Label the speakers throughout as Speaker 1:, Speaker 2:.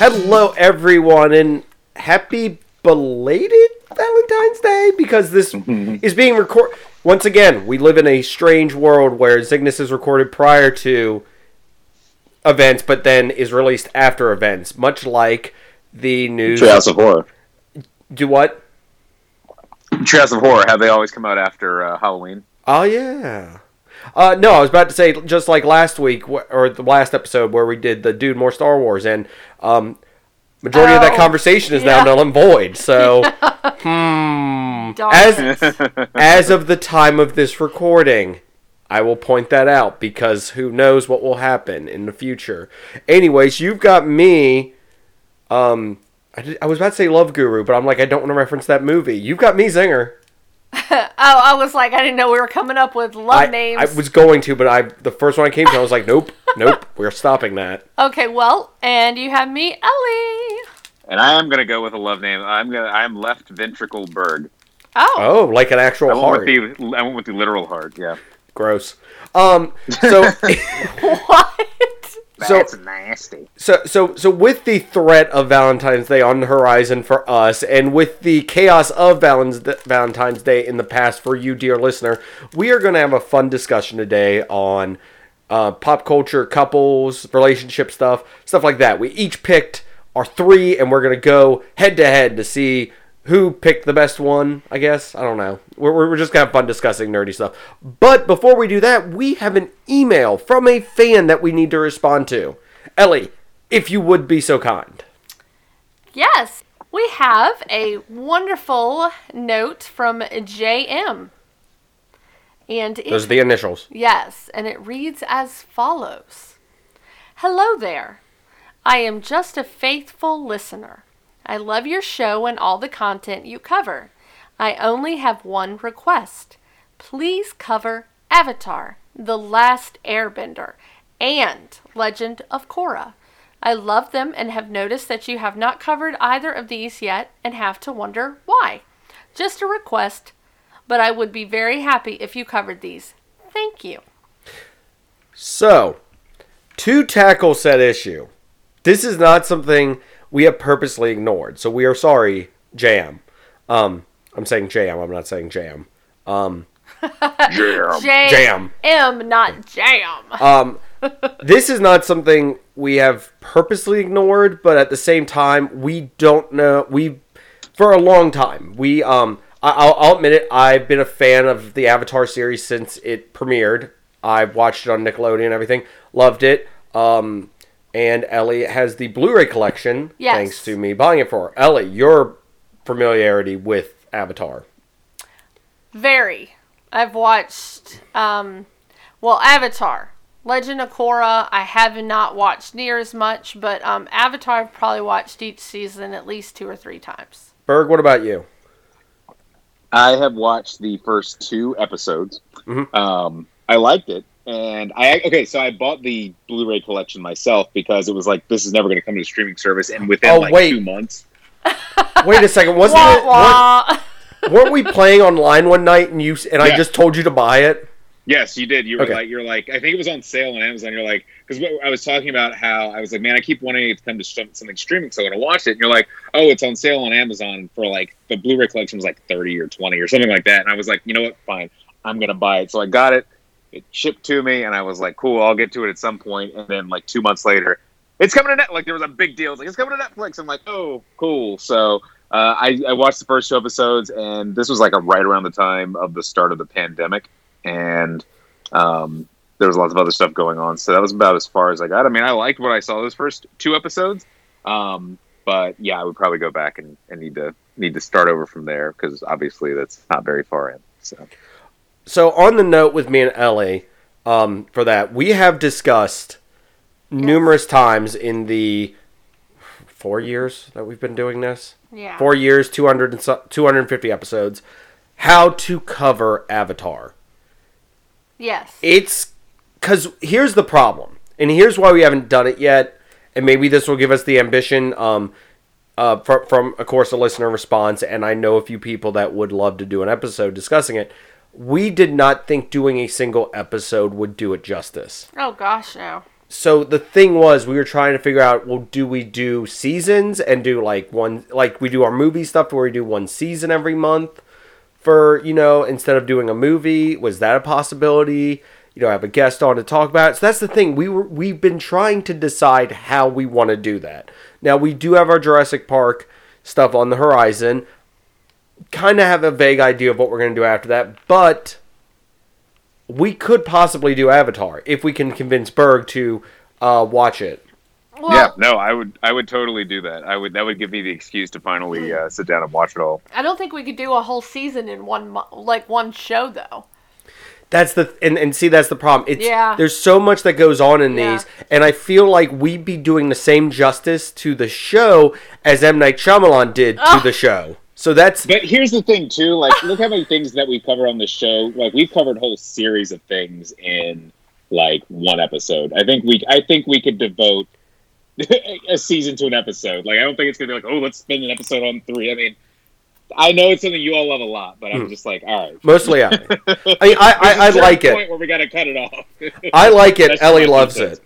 Speaker 1: Hello, everyone, and happy belated Valentine's Day because this is being recorded. Once again, we live in a strange world where Zingness is recorded prior to events, but then is released after events, much like the new
Speaker 2: Treehouse of Horror.
Speaker 1: Do what?
Speaker 2: Treehouse of Horror. Have they always come out after uh, Halloween?
Speaker 1: Oh yeah. Uh, no, I was about to say just like last week or the last episode where we did the dude more Star Wars and um, majority of that
Speaker 3: Oh,
Speaker 1: conversation is now null and void. So hmm, as as of the time of this recording, I will point that out because who knows what will happen in the future. Anyways, you've got me. Um, I, did, I was about to say Love Guru, but I'm like I don't want to reference that movie. You've got me, Zinger.
Speaker 3: oh, I was like, I didn't know we were coming up with love
Speaker 1: I,
Speaker 3: names.
Speaker 1: I was going to, but I the first one I came to, I was like, nope, nope, we're stopping that.
Speaker 3: Okay, well, and you have me, Ellie.
Speaker 2: And I am gonna go with a love name. I'm gonna. I'm left ventricle Berg.
Speaker 3: Oh,
Speaker 1: Oh, like an
Speaker 2: I
Speaker 1: actual
Speaker 2: went
Speaker 1: heart.
Speaker 2: with the. I went with the literal heart. Yeah.
Speaker 1: Gross. Um. So,
Speaker 3: what?
Speaker 1: So,
Speaker 2: nasty.
Speaker 1: so, so, so, with the threat of Valentine's Day on the horizon for us, and with the chaos of Valentine's Valentine's Day in the past for you, dear listener, we are going to have a fun discussion today on uh, pop culture, couples, relationship stuff, stuff like that. We each picked our three, and we're going to go head to head to see who picked the best one. I guess I don't know. We're, we're just gonna have fun discussing nerdy stuff. But before we do that, we have an email from a fan that we need to respond to. Ellie, if you would be so kind.
Speaker 3: Yes, we have a wonderful note from JM. And it
Speaker 1: Those are the initials.
Speaker 3: Yes, and it reads as follows Hello there. I am just a faithful listener. I love your show and all the content you cover. I only have one request. Please cover Avatar, The Last Airbender, and Legend of Korra. I love them and have noticed that you have not covered either of these yet and have to wonder why. Just a request, but I would be very happy if you covered these. Thank you.
Speaker 1: So, to tackle said issue, this is not something we have purposely ignored. So we are sorry, Jam. Um, I'm saying Jam. I'm not saying Jam. Um,
Speaker 2: Jam.
Speaker 3: J
Speaker 1: Jam.
Speaker 3: M, not jam.
Speaker 1: Um, this is not something we have purposely ignored, but at the same time, we don't know. We, for a long time, we um, I- I'll, I'll admit it. I've been a fan of the Avatar series since it premiered. I've watched it on Nickelodeon and everything. Loved it. Um, and Ellie has the Blu-ray collection
Speaker 3: Yes.
Speaker 1: thanks to me buying it for her. Ellie, your familiarity with Avatar.
Speaker 3: Very. I've watched, um, well, Avatar. Legend of Korra, I have not watched near as much, but um, Avatar, I've probably watched each season at least two or three times.
Speaker 1: Berg, what about you?
Speaker 2: I have watched the first two episodes.
Speaker 1: Mhm.
Speaker 2: Um, I liked it, and I okay. So I bought the Blu-ray collection myself because it was like this is never going to come to a streaming service, and within
Speaker 1: Oh,
Speaker 2: like
Speaker 1: wait.
Speaker 2: two months.
Speaker 1: Wait a second. Wasn't
Speaker 3: Wah,
Speaker 1: it? wa-
Speaker 3: wah.
Speaker 1: weren't we playing online one night and you s- and I just told you to buy it?
Speaker 2: Yes, you did. You were
Speaker 1: Okay.
Speaker 2: like, you're like, I think it was on sale on Amazon. You're like, because I was talking about how I was like, man, I keep wanting it to come to something streaming, so I'm gonna watch it. And you're like, oh, it's on sale on Amazon for like the Blu-ray collection was like thirty or twenty or something like that. And I was like, you know what, fine, I'm gonna buy it. So I got it. It shipped to me, and I was like, cool, I'll get to it at some point. And then like two months later, it's coming to net. Like there was a big deal. It's like it's coming to Netflix. I'm like, oh, cool. So. Uh, I, I watched the first two episodes, and this was like a right around the time of the start of the pandemic, and um, there was lots of other stuff going on. So that was about as far as I got. I mean, I liked what I saw those first two episodes, um, but yeah, I would probably go back and, and need to need to start over from there because obviously that's not very far in. So
Speaker 1: So on the note with me and Ellie, um, for that we have discussed numerous times in the four years that we've been doing this.
Speaker 3: Yeah.
Speaker 1: Four years, 200 and so, 250 episodes. How to cover Avatar.
Speaker 3: Yes.
Speaker 1: It's because here's the problem, and here's why we haven't done it yet, and maybe this will give us the ambition. Um, uh, from, from of course a listener response, and I know a few people that would love to do an episode discussing it. We did not think doing a single episode would do it justice.
Speaker 3: Oh gosh, no.
Speaker 1: so the thing was we were trying to figure out well do we do seasons and do like one like we do our movie stuff where we do one season every month for you know instead of doing a movie? Was that a possibility? You know have a guest on to talk about it. So that's the thing. We were we've been trying to decide how we want to do that. Now we do have our Jurassic Park stuff on the horizon kind of have a vague idea of what we're going to do after that but we could possibly do Avatar if we can convince Berg to uh, watch it.
Speaker 3: Well,
Speaker 4: yeah, no, I would, I would totally do that. I would, that would give me the excuse to finally uh, sit down and watch it all.
Speaker 3: I don't think we could do a whole season in one like one show though.
Speaker 1: That's the and, and see that's the problem. It's
Speaker 3: Yeah.
Speaker 1: there's so much that goes on in
Speaker 3: Yeah.
Speaker 1: these, and I feel like we'd be doing the same justice to the show as M Night Shyamalan did to
Speaker 3: Ugh.
Speaker 1: the show. So that's
Speaker 4: But here's the thing, too. Like, look how many things that we've covered on the show. Like, we've covered whole series of things in like one episode. I think we, I think we could devote a season to an episode. Like, I don't think it's gonna be like, oh, let's spend an episode on three. I mean, I know it's something you all love a lot, but I'm
Speaker 1: Hmm.
Speaker 4: just like, all right.
Speaker 1: mostly I. I mean, I, I, I
Speaker 4: a
Speaker 1: like it.
Speaker 4: Point where we gotta cut it off.
Speaker 1: I like it. Ellie loves it.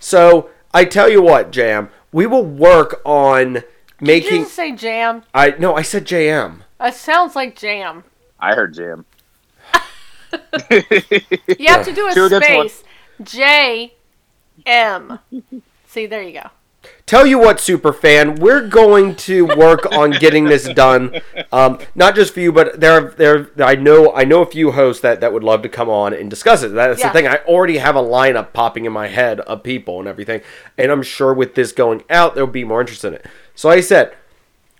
Speaker 1: So I tell you what, Jam, we will work on
Speaker 3: Did you
Speaker 1: making.
Speaker 3: just say jam?
Speaker 1: I no, I said JM.
Speaker 3: It sounds like jam.
Speaker 4: I heard Jam.
Speaker 3: You have to do a
Speaker 4: Two against
Speaker 3: space. J M. See, there you go.
Speaker 1: Tell you what, super fan, we're going to work on getting this done. Um, not just for you, but there, there. I know, I know a few hosts that that would love to come on and discuss it. That's
Speaker 3: Yeah.
Speaker 1: the thing. I already have a lineup popping in my head of people and everything, and I'm sure with this going out, there'll be more interest in it. So like I said,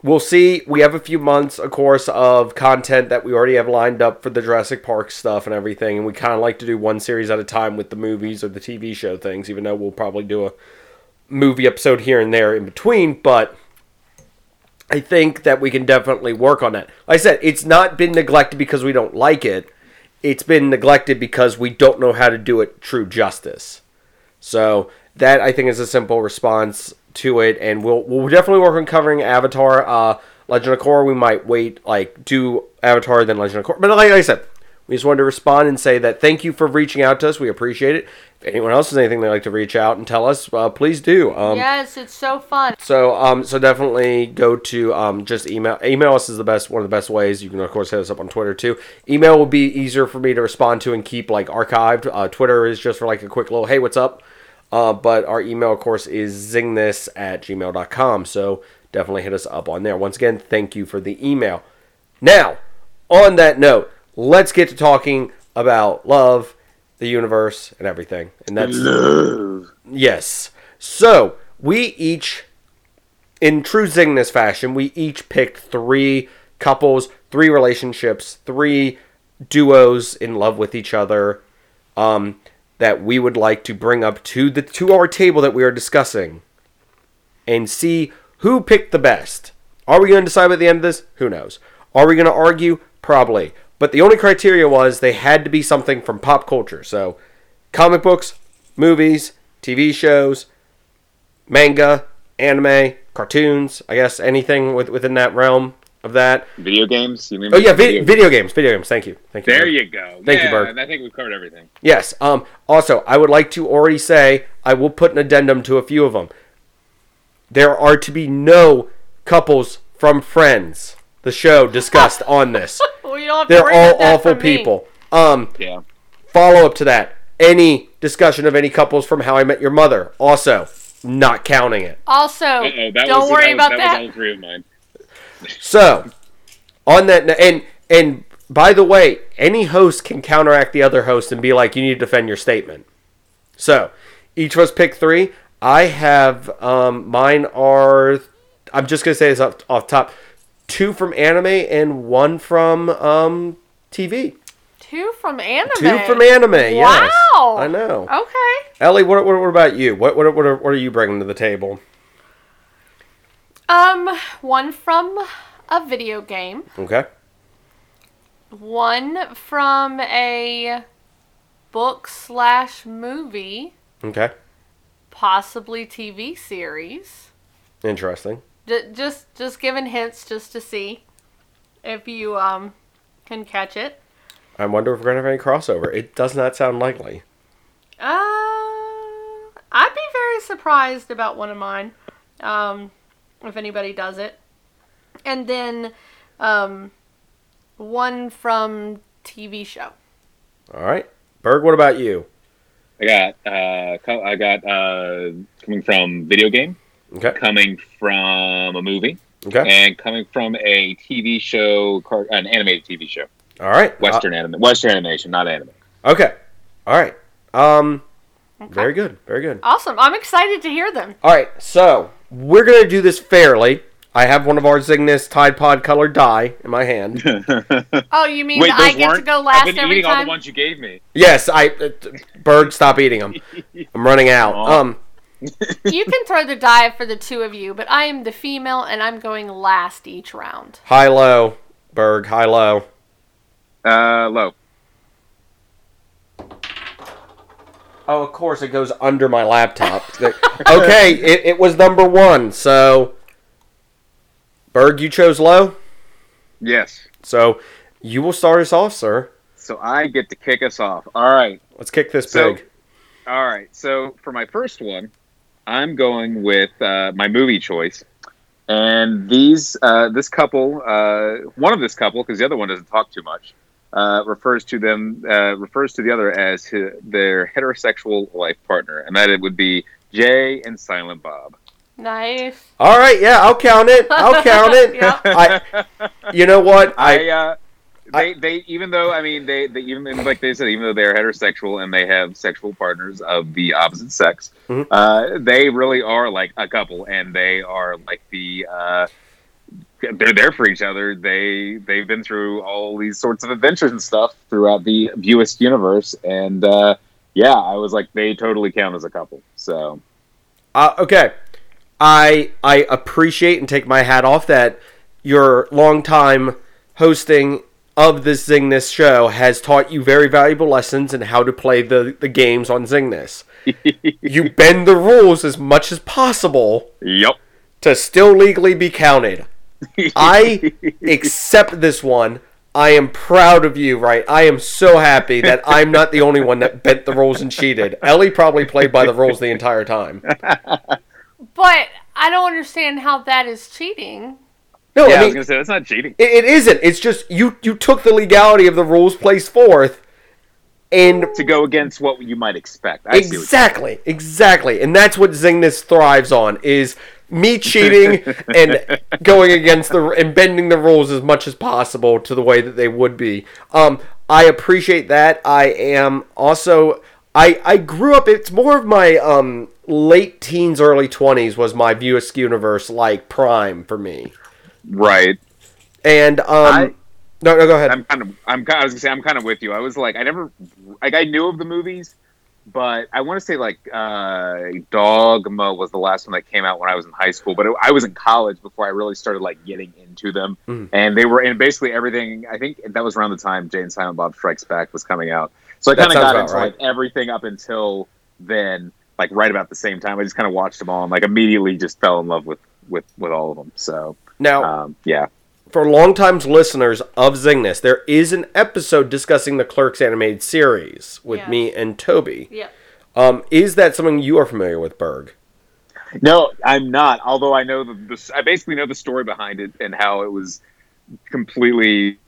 Speaker 1: we'll see. We have a few months, of course, of content that we already have lined up for the Jurassic Park stuff and everything, and we kind of like to do one series at a time with the movies or the TV show things. Even though we'll probably do a movie episode here and there in between, but I think that we can definitely work on that. Like I said, it's not been neglected because we don't like it. It's been neglected because we don't know how to do it true justice. So that I think is a simple response to it, and we'll we'll definitely work on covering Avatar. Uh, Legend of Korra, we might wait like do Avatar then Legend of Korra. But like I said, we just wanted to respond and say that thank you for reaching out to us. We appreciate it. If anyone else has anything they'd like to reach out and tell us, uh, please do. Um,
Speaker 3: yes, it's so fun.
Speaker 1: so um so definitely go to um just email email us is the best one of the best ways. You can of course hit us up on Twitter too. Email will be easier for me to respond to and keep like archived. Uh, Twitter is just for like a quick little hey what's up. Uh, but our email of course is zingthis at gmail.com. So definitely hit us up on there. Once again, thank you for the email. Now, on that note, let's get to talking about love, the universe, and everything. And that's Yes. So we each, in true Zingness fashion, we each picked three couples, three relationships, three duos in love with each other, um, that we would like to bring up to the to our table that we are discussing, and see who picked the best. Are we going to decide at the end of this? Who knows? Are we going to argue? Probably. But the only criteria was they had to be something from pop culture. So, comic books, movies, TV shows, manga, anime, cartoons, I guess anything with, within that realm of that.
Speaker 4: Video games? You mean
Speaker 1: Oh yeah, vi- video games, video games. Thank you. Thank you.
Speaker 4: There
Speaker 1: Berg.
Speaker 4: you go.
Speaker 1: Thank you,
Speaker 4: yeah,
Speaker 1: Berg.
Speaker 4: And I think we've covered everything.
Speaker 1: Yes. Um also, I would like to already say I will put an addendum to a few of them. There are to be no couples from Friends, the show discussed on this.
Speaker 3: Well, you don't have
Speaker 1: They're
Speaker 3: worry
Speaker 1: all
Speaker 3: that
Speaker 1: awful
Speaker 3: from me.
Speaker 1: people. Um
Speaker 4: Yeah.
Speaker 1: follow up to that. Any discussion of any couples from How I Met Your Mother, also not counting it.
Speaker 3: Also,
Speaker 4: Uh-oh,
Speaker 3: don't
Speaker 4: was,
Speaker 3: worry
Speaker 4: that was,
Speaker 3: about
Speaker 4: that.
Speaker 3: that.
Speaker 4: was all three of mine.
Speaker 1: So, on that, and and by the way, any host can counteract the other host and be like, "You need to defend your statement." So, each of us pick three. I have um, mine are. I'm just gonna say this off, off top: two from anime and one from um, TV.
Speaker 3: Two from anime.
Speaker 1: Two from anime. Yes,
Speaker 3: Wow.
Speaker 1: I know.
Speaker 3: Okay.
Speaker 1: Ellie, what, what, what about you? What what what are, what are you bringing to the table?
Speaker 3: Um, one from a video game,
Speaker 1: Okay.
Speaker 3: one from a book slash movie,
Speaker 1: Okay.
Speaker 3: possibly TV series.
Speaker 1: Interesting.
Speaker 3: J- just just giving hints just to see if you um can catch it.
Speaker 1: I wonder if we're gonna have any crossover. It does not sound likely.
Speaker 3: Uh, I'd be very surprised about one of mine, um, if anybody does it. And then um, one from TV show.
Speaker 1: All right. Berg, what about you?
Speaker 2: I got uh, co- I got uh, coming from video game,
Speaker 1: Okay.
Speaker 2: coming from a movie,
Speaker 1: Okay.
Speaker 2: and coming from a TV show, car- an animated TV show,
Speaker 1: All right.
Speaker 2: Western anime, Western animation, not anime.
Speaker 1: Uh, okay. All right. Um.
Speaker 3: Okay.
Speaker 1: Very good. Very good.
Speaker 3: Awesome. I'm excited to hear them.
Speaker 1: All right. So we're gonna do this fairly. I have one of our Zingness Tide Pod colored dye in my hand.
Speaker 3: Oh, you mean
Speaker 2: Wait,
Speaker 3: I get to
Speaker 2: weren't?
Speaker 3: go
Speaker 2: I've
Speaker 3: last
Speaker 2: been
Speaker 3: every
Speaker 2: eating all
Speaker 3: time?
Speaker 2: the ones you gave me.
Speaker 1: yes. I. Uh, Berg, stop eating them. I'm running out.
Speaker 2: Aw.
Speaker 1: Um.
Speaker 3: you can throw the die for the two of you, but I am the female and I'm going last each round.
Speaker 1: High low. Berg. High low.
Speaker 2: Uh, low.
Speaker 1: Oh, of course, it goes under my laptop. okay, it, it was number one. So, Berg, you chose low.
Speaker 2: Yes.
Speaker 1: So, you will start us off, sir.
Speaker 2: So I get to kick us off. All right.
Speaker 1: Let's kick this
Speaker 2: So-
Speaker 1: big.
Speaker 2: All right. So for my first one, I'm going with uh, my movie choice. And these, uh, this couple, uh, one of this couple, because the other one doesn't talk too much, uh, refers to them, uh, refers to the other as hi their heterosexual life partner, and that it would be Jay and Silent Bob.
Speaker 3: Nice.
Speaker 1: All right, yeah, I'll count it. I'll count it.
Speaker 3: Yep.
Speaker 1: I, you know what?
Speaker 2: I,
Speaker 1: I,
Speaker 2: uh, they, they, even though I mean, they, they, even like they said, even though they're heterosexual and they have sexual partners of the opposite sex,
Speaker 1: Mhm.
Speaker 2: uh, they really are like a couple, and they are like the, uh, they're there for each other. They, they've been through all these sorts of adventures and stuff throughout the View Askew universe, and uh, yeah, I was like, they totally count as a couple. So
Speaker 1: uh, okay. I I appreciate and take my hat off that your long time hosting of this Zingness show has taught you very valuable lessons in how to play the, the games on Zingness. you bend the rules as much as possible
Speaker 2: yep.
Speaker 1: to still legally be counted. I accept this one. I am proud of you, right? I am so happy that I'm not the only one that bent the rules and cheated. Ellie probably played by the rules the entire time.
Speaker 3: But I don't understand how that is cheating.
Speaker 1: No,
Speaker 2: yeah, I
Speaker 1: I
Speaker 2: was gonna say that's not cheating.
Speaker 1: it, it isn't. It's just you you took the legality of the rules placed forth and
Speaker 2: to go against what you might expect. I see what you-
Speaker 1: exactly, exactly. And that's what Zingness thrives on is me cheating and going against the and bending the rules as much as possible to the way that they would be. Um, I appreciate that. I am also I I grew up. It's more of my um late teens, early twenties was my View Askew universe like prime for me.
Speaker 2: Right.
Speaker 1: And um,
Speaker 2: I-
Speaker 1: no, no, go ahead.
Speaker 2: I'm kind of. I'm. kind- I was gonna say. I'm kind of with you. I was like, I never. Like, I knew of the movies, but I want to say like uh, Dogma was the last one that came out when I was in high school. But it, I was in college before I really started like getting into them,
Speaker 1: Mhm.
Speaker 2: and they were in basically everything. I think that was around the time Jay and Silent Bob Strikes Back was coming out. So I kind of got into
Speaker 1: right.
Speaker 2: like everything up until then, like right about the same time. I just kind of watched them all and like immediately just fell in love with with with all of them. So
Speaker 1: now,
Speaker 2: um, yeah.
Speaker 1: For longtime listeners of Zingness, there is an episode discussing the Clerks animated series with
Speaker 3: Yes.
Speaker 1: me and Toby.
Speaker 3: Yep.
Speaker 1: Um, is that something you are familiar with, Berg?
Speaker 2: No, I'm not. Although I know the, the I basically know the story behind it and how it was completely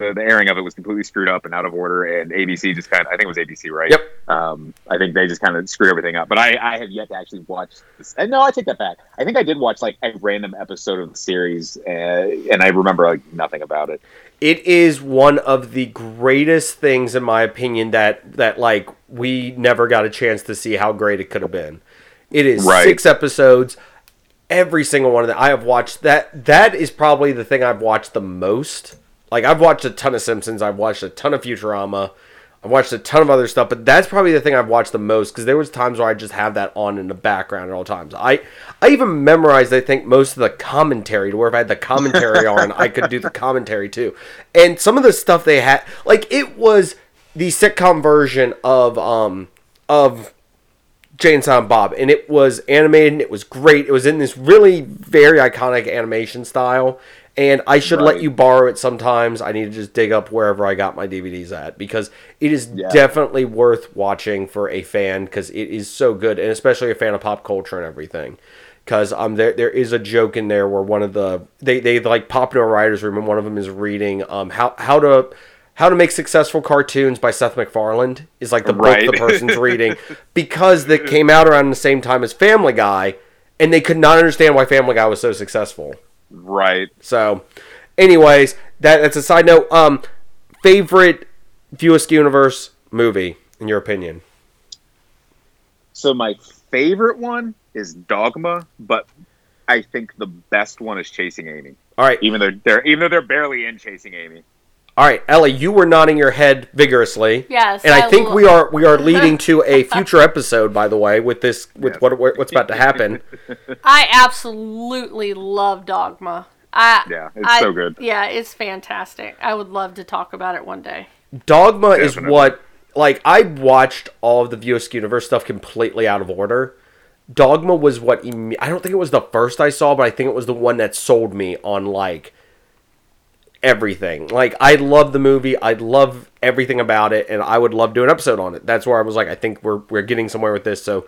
Speaker 2: the, the airing of it was completely screwed up and out of order, and ABC just kind of I think it was ABC, right?
Speaker 1: Yep.
Speaker 2: Um, I think they just kind of screwed everything up. But I, I have yet to actually watch this. And no, I take that back. I think I did watch like a random episode of the series, uh, and I remember like nothing about it.
Speaker 1: It is one of the greatest things, in my opinion, that that like we never got a chance to see how great it could have been. It is
Speaker 2: Right.
Speaker 1: six episodes. Every single one of them I have watched. That that is probably the thing I've watched the most. Like I've watched a ton of Simpsons. I've watched a ton of Futurama. I've watched a ton of other stuff, but that's probably the thing I've watched the most because there was times where I just have that on in the background at all times. I I even memorized I think most of the commentary to where if I had the commentary on, I could do the commentary too. And some of the stuff they had, like it was the sitcom version of um of Jay and Silent Bob, and it was animated and it was great. It was in this really very iconic animation style, And I should let you borrow it sometimes. I need to just dig up wherever I got my DVDs at because it is
Speaker 2: Yeah.
Speaker 1: definitely worth watching for a fan because it is so good, and especially a fan of pop culture and everything. Because um, there there is a joke in there where one of the they they like pop into a writer's room and one of them is reading um how how to how to make successful cartoons by Seth MacFarlane is like the
Speaker 2: Right.
Speaker 1: book the person's reading because that came out around the same time as Family Guy, and they could not understand why Family Guy was so successful.
Speaker 2: Right.
Speaker 1: So, anyways, that that's a side note. Um, favorite View Askew Universe movie in your opinion?
Speaker 2: So my favorite one is Dogma, but I think the best one is Chasing Amy.
Speaker 1: All right,
Speaker 2: Even though they're even though they're barely in Chasing Amy.
Speaker 1: All right, Ellie, you were nodding your head vigorously.
Speaker 3: Yes,
Speaker 1: and I,
Speaker 3: I
Speaker 1: think
Speaker 3: lo-
Speaker 1: we are we are leading to a future episode, by the way, with this with
Speaker 2: Yes.
Speaker 1: what what's about to happen.
Speaker 3: I absolutely love Dogma. I,
Speaker 2: Yeah, it's
Speaker 3: I-
Speaker 2: so good.
Speaker 3: Yeah, it's fantastic. I would love to talk about it one day.
Speaker 1: Dogma is what like I watched all of the View Askew Universe stuff completely out of order. Dogma was what I don't think it was the first I saw, but I think it was the one that sold me on like everything. Like I love the movie, I love everything about it, and I would love to do an episode on it. That's where I was like, I think we're we're getting somewhere with this. So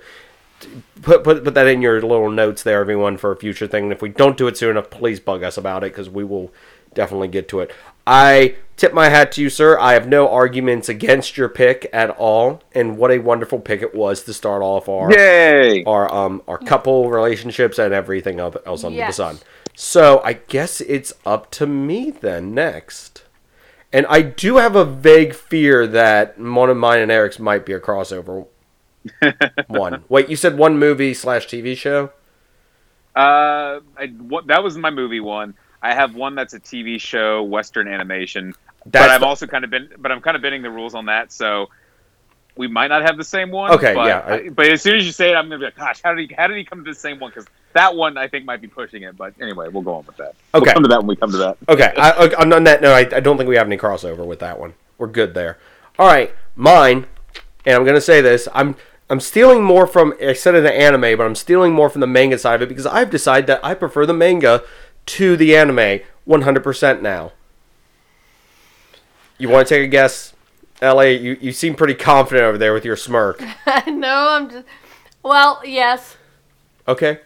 Speaker 1: put put put that in your little notes there, everyone, for a future thing. And if we don't do it soon enough, please bug us about it because we will definitely get to it. I tip my hat to you, sir. I have no arguments against your pick at all, and what a wonderful pick it was to start off our
Speaker 2: Yay!
Speaker 1: our um our couple relationships and everything else under the sun. So I guess it's up to me then next. And I do have a vague fear that one of mine and Eric's might be a crossover. one. Wait, you said one movie slash TV show?
Speaker 2: Uh, I, what, that was my movie one. I have one that's a TV show, Western animation.
Speaker 1: That's
Speaker 2: but I've
Speaker 1: the-
Speaker 2: also kind of been, but I'm kind of bending the rules on that, so we might not have the same one.
Speaker 1: Okay,
Speaker 2: but,
Speaker 1: yeah, I-
Speaker 2: but as soon as you say it, I'm gonna be like, gosh, how did he, how did he come to the same one? Because that one I think might be pushing it. But anyway, we'll go on with that.
Speaker 1: Okay.
Speaker 2: we'll come to that when we come to that.
Speaker 1: Okay, I, I- on on that note, I, I don't think we have any crossover with that one. We're good there. All right, mine, and I'm gonna say this. I'm I'm stealing more from I said in the anime, but I'm stealing more from the manga side of it because I've decided that I prefer the manga to the anime 100% now. You want to take a guess, La? You you seem pretty confident over there with your smirk.
Speaker 3: no, I'm just. Well, yes,
Speaker 1: Okay.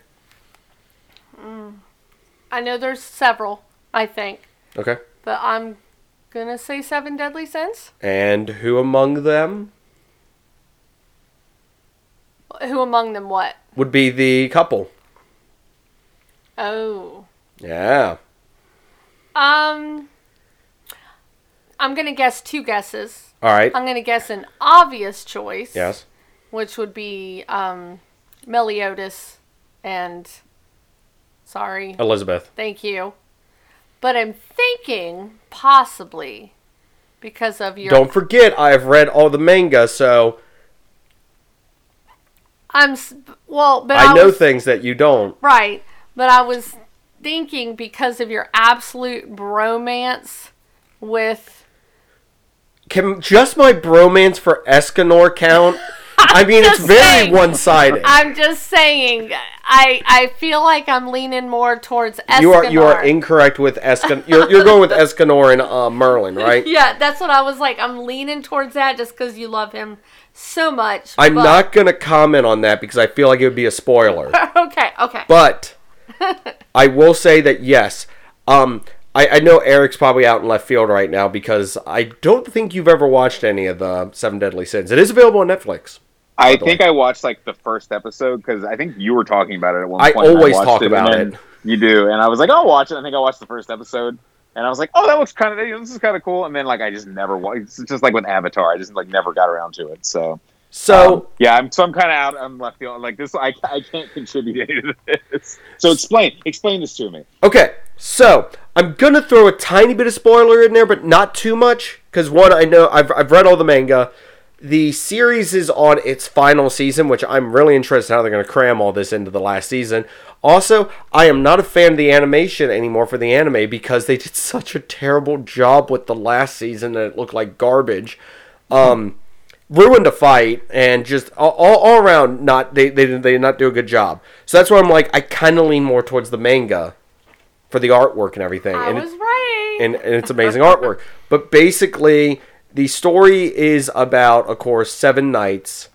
Speaker 3: I know there's several. I think,
Speaker 1: Okay.
Speaker 3: but I'm gonna say Seven Deadly Sins.
Speaker 1: And who among them
Speaker 3: Who among them? What?
Speaker 1: would be the couple?
Speaker 3: Oh.
Speaker 1: Yeah.
Speaker 3: Um. I'm gonna guess two guesses.
Speaker 1: All right.
Speaker 3: I'm gonna guess an obvious choice.
Speaker 1: Yes.
Speaker 3: Which would be um, Meliodas and. Sorry.
Speaker 1: Elizabeth.
Speaker 3: Thank you. But I'm thinking possibly because of your.
Speaker 1: Don't forget, I've read all the manga, so
Speaker 3: I'm well, but
Speaker 1: I
Speaker 3: I,
Speaker 1: know
Speaker 3: was,
Speaker 1: things that you don't.
Speaker 3: right. But I was thinking because of your absolute bromance with.
Speaker 1: Can just my bromance for Escanor count? I mean, it's very
Speaker 3: saying.
Speaker 1: one-sided.
Speaker 3: I'm just saying. I I feel like I'm leaning more towards Escanor.
Speaker 1: You are you are incorrect with Escan. You're you're going with Escanor and uh, Merlin, right?
Speaker 3: Yeah, that's what I was like. I'm leaning towards that just because you love him so much.
Speaker 1: I'm
Speaker 3: but-
Speaker 1: not gonna comment on that because I feel like it would be a spoiler.
Speaker 3: okay, okay.
Speaker 1: But I will say that yes, um, I, I know Eric's probably out in left field right now because I don't think you've ever watched any of the Seven Deadly Sins. It is available on Netflix.
Speaker 2: I think I watched like the first episode because I think you were talking about it at one
Speaker 1: I
Speaker 2: point.
Speaker 1: always
Speaker 2: watched
Speaker 1: talk
Speaker 2: and
Speaker 1: about it.
Speaker 2: You do, and I was like, "I'll watch it." I think I watched the first episode, and I was like, "Oh, that looks kind of this is kind of cool." And then like I just never watched. It's just like with Avatar, I just like never got around to it. So
Speaker 1: So
Speaker 2: um, yeah, I'm so I'm kind of out. I'm left field. Like this, I, I can't contribute any to this. So explain explain this to me.
Speaker 1: Okay, so I'm gonna throw a tiny bit of spoiler in there, but not too much, because one, I know I've I've read all the manga. The series is on its final season, which I'm really interested in how they're gonna cram all this into the last season. Also, I am not a fan of the animation anymore for the anime because they did such a terrible job with the last season that it looked like garbage. Um, ruined a fight and just all, all, around not they, they they did not do a good job. So that's why I'm like I kind of lean more towards the manga for the artwork and everything.
Speaker 3: I
Speaker 1: and
Speaker 3: was right.
Speaker 1: and, and it's amazing artwork. But basically, the story is about, of course, seven knights.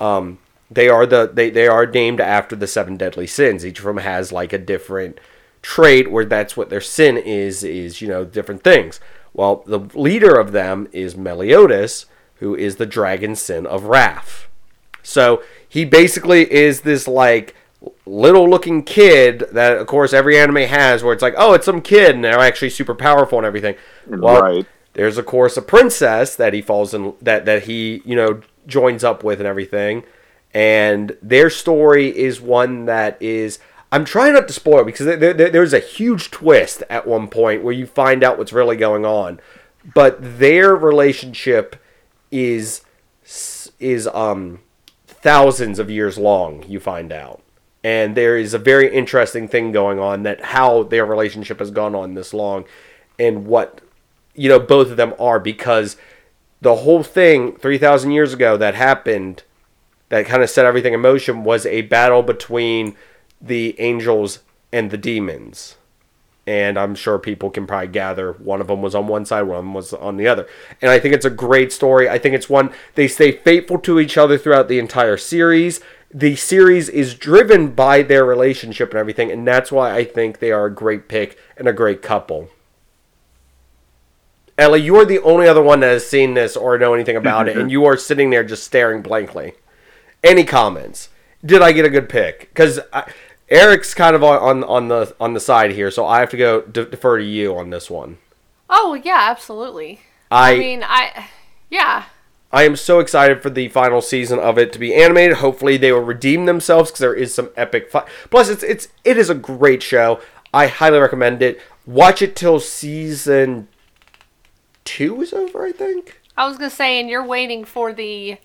Speaker 1: Um, they are the they, they are named after the seven deadly sins. Each of them has like a different trait where that's what their sin is is you know different things. Well, the leader of them is Meliodas, who is the dragon sin of wrath. So he basically is this like little looking kid that of course every anime has where it's like, oh, it's some kid and they're actually super powerful and everything. Well,
Speaker 4: Right.
Speaker 1: There's of course a princess that he falls in that that he, you know, joins up with and everything. And their story is one that is I'm trying not to spoil because there, there, there's a huge twist at one point where you find out what's really going on. But their relationship is is um thousands of years long you find out and there is a very interesting thing going on that how their relationship has gone on this long and what you know both of them are because the whole thing 3000 years ago that happened that kind of set everything in motion was a battle between the angels and the demons and I'm sure people can probably gather one of them was on one side, one of them was on the other. And I think it's a great story. I think it's one they stay faithful to each other throughout the entire series. The series is driven by their relationship and everything, and that's why I think they are a great pick and a great couple. Ellie, you are the only other one that has seen this or know anything about it, and you are sitting there just staring blankly. Any comments? Did I get a good pick? Because Eric's kind of on, on on the on the side here, so I have to go de- defer to you on this one.
Speaker 3: oh yeah, absolutely.
Speaker 1: I
Speaker 3: I mean, I yeah.
Speaker 1: I am so excited for the final season of it to be animated. Hopefully, they will redeem themselves because there is some epic. Fi- Plus, it's it's it is a great show. I highly recommend it. Watch it till season two is over. I think.
Speaker 3: I was gonna say, and you're waiting for the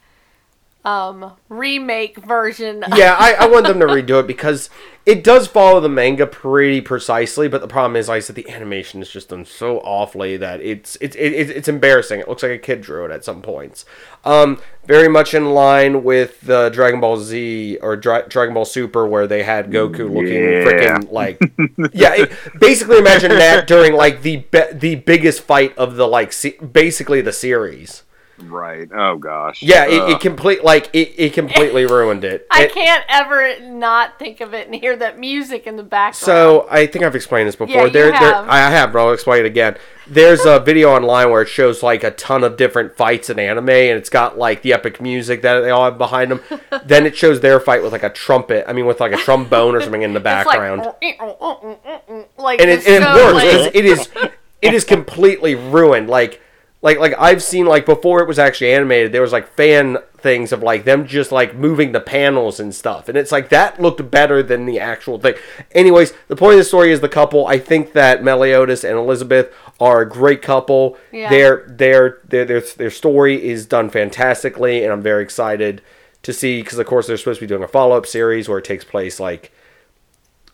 Speaker 3: um remake version.
Speaker 1: yeah, I, I want them to redo it because it does follow the manga pretty precisely. But the problem is, like I said, the animation is just done so awfully that it's it's it, it's embarrassing. It looks like a kid drew it at some points. Um, very much in line with the Dragon Ball Z or Dra- Dragon Ball Super, where they had Goku looking
Speaker 4: Yeah.
Speaker 1: freaking like yeah. It, basically, imagine that during like the be- the biggest fight of the like se- basically the series.
Speaker 4: Right. Oh gosh.
Speaker 1: Yeah, it,
Speaker 4: Ugh.
Speaker 1: it complete like it, it completely ruined it.
Speaker 3: I
Speaker 1: It-
Speaker 3: can't ever not think of it and hear that music in the background.
Speaker 1: So I think I've explained this before.
Speaker 3: Yeah, you
Speaker 1: there, there,
Speaker 3: have.
Speaker 1: I have, but I'll explain it again. There's a video online where it shows like a ton of different fights in anime, and it's got like the epic music that they all have behind them. then it shows their fight with like a trumpet. I mean, with like a trombone or something in the
Speaker 3: It's
Speaker 1: background,
Speaker 3: like, like
Speaker 1: and it,
Speaker 3: it's
Speaker 1: and it
Speaker 3: so,
Speaker 1: works.
Speaker 3: like-
Speaker 1: it is, it is completely ruined. Like, like, like I've seen like before it was actually animated. There was like fan things of like them just like moving the panels and stuff, and it's like that looked better than the actual thing. Anyways, the point of the story is the couple. I think that Meliodas and Elizabeth are a great couple.
Speaker 3: Yeah.
Speaker 1: Their their their their their story is done fantastically, and I'm very excited to see because of course they're supposed to be doing a follow up series where it takes place like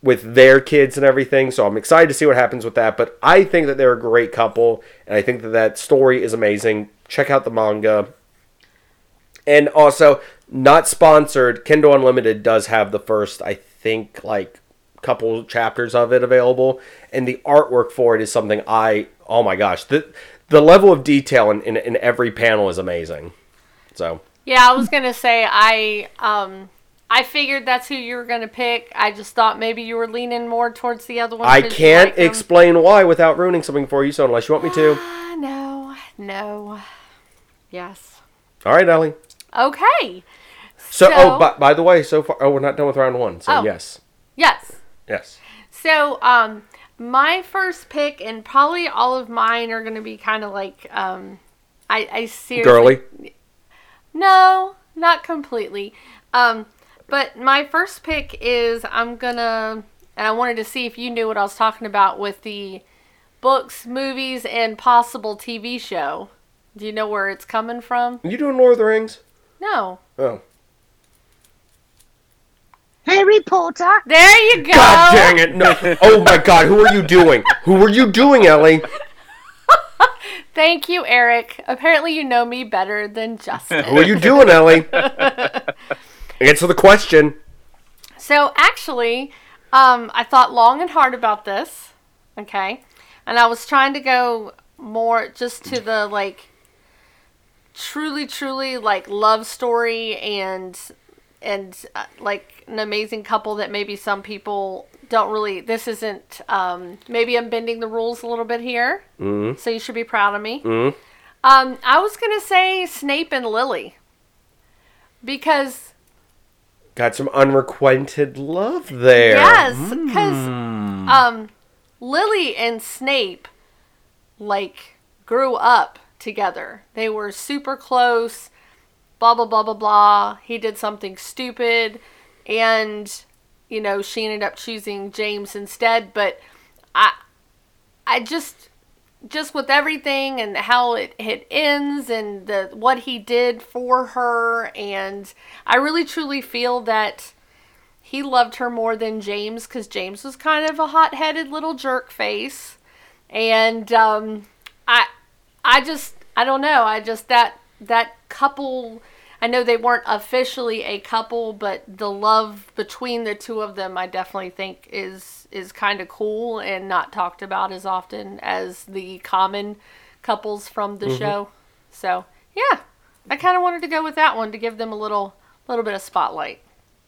Speaker 1: with their kids and everything. So I'm excited to see what happens with that. But I think that they're a great couple, and I think that that story is amazing. Check out the manga. And also, not sponsored, Kindle Unlimited does have the first, I think, like couple chapters of it available, and the artwork for it is something I, oh my gosh, the the level of detail in, in, in every panel is amazing. So
Speaker 3: Yeah, I was gonna say I um I figured that's who you were gonna pick. I just thought maybe you were leaning more towards the other one.
Speaker 1: I can't
Speaker 3: like
Speaker 1: explain why without ruining something for you. So unless you want me to,
Speaker 3: Ah, no, no. Yes.
Speaker 1: all right, Ellie.
Speaker 3: Okay.
Speaker 1: So,
Speaker 3: So-
Speaker 1: oh, by, by the way, so far, oh, we're not done with round one. So
Speaker 3: Oh.
Speaker 1: yes,
Speaker 3: Yes.
Speaker 1: yes.
Speaker 3: So, um, my first pick and probably all of mine are gonna be kind of like um, I I seriously
Speaker 1: Girly.
Speaker 3: No, not completely. Um, but my first pick is I'm gonna, and I wanted to see if you knew what I was talking about with the books, movies, and possible TV show. Do you know where it's coming from?
Speaker 1: Are you doing Lord of the Rings?
Speaker 3: No.
Speaker 1: Oh,
Speaker 5: Harry Potter.
Speaker 3: There you go.
Speaker 1: God dang it! No. Oh my God, who are you doing? Who are you doing, Ellie?
Speaker 3: Thank you, Eric. Apparently, you know me better than Justin.
Speaker 1: Who are you doing, Ellie? Answer the question.
Speaker 3: So actually, um, I thought long and hard about this. Okay. And I was trying to go more just to the like truly truly like love story and and uh, like an amazing couple that maybe some people don't really this isn't um maybe I'm bending the rules a little bit here. Mm-hmm. So you should be proud of me.
Speaker 1: Mm-hmm.
Speaker 3: Um I was going to say Snape and Lily. Because
Speaker 1: Got some unrequited love there.
Speaker 3: Yes, because um, Lily and Snape like grew up together. They were super close. Blah blah blah blah blah. He did something stupid, and you know she ended up choosing James instead. But I, I just just with everything and how it, it ends and the what he did for her. And I really truly feel that he loved her more than James because James was kind of a hot-headed little jerk face. And um, I I just I don't know. I just that that couple I know they weren't officially a couple but the love between the two of them I definitely think is is kind of cool and not talked about as often as the common couples from the show so yeah I kind of wanted to go with that one to give them a little little bit of spotlight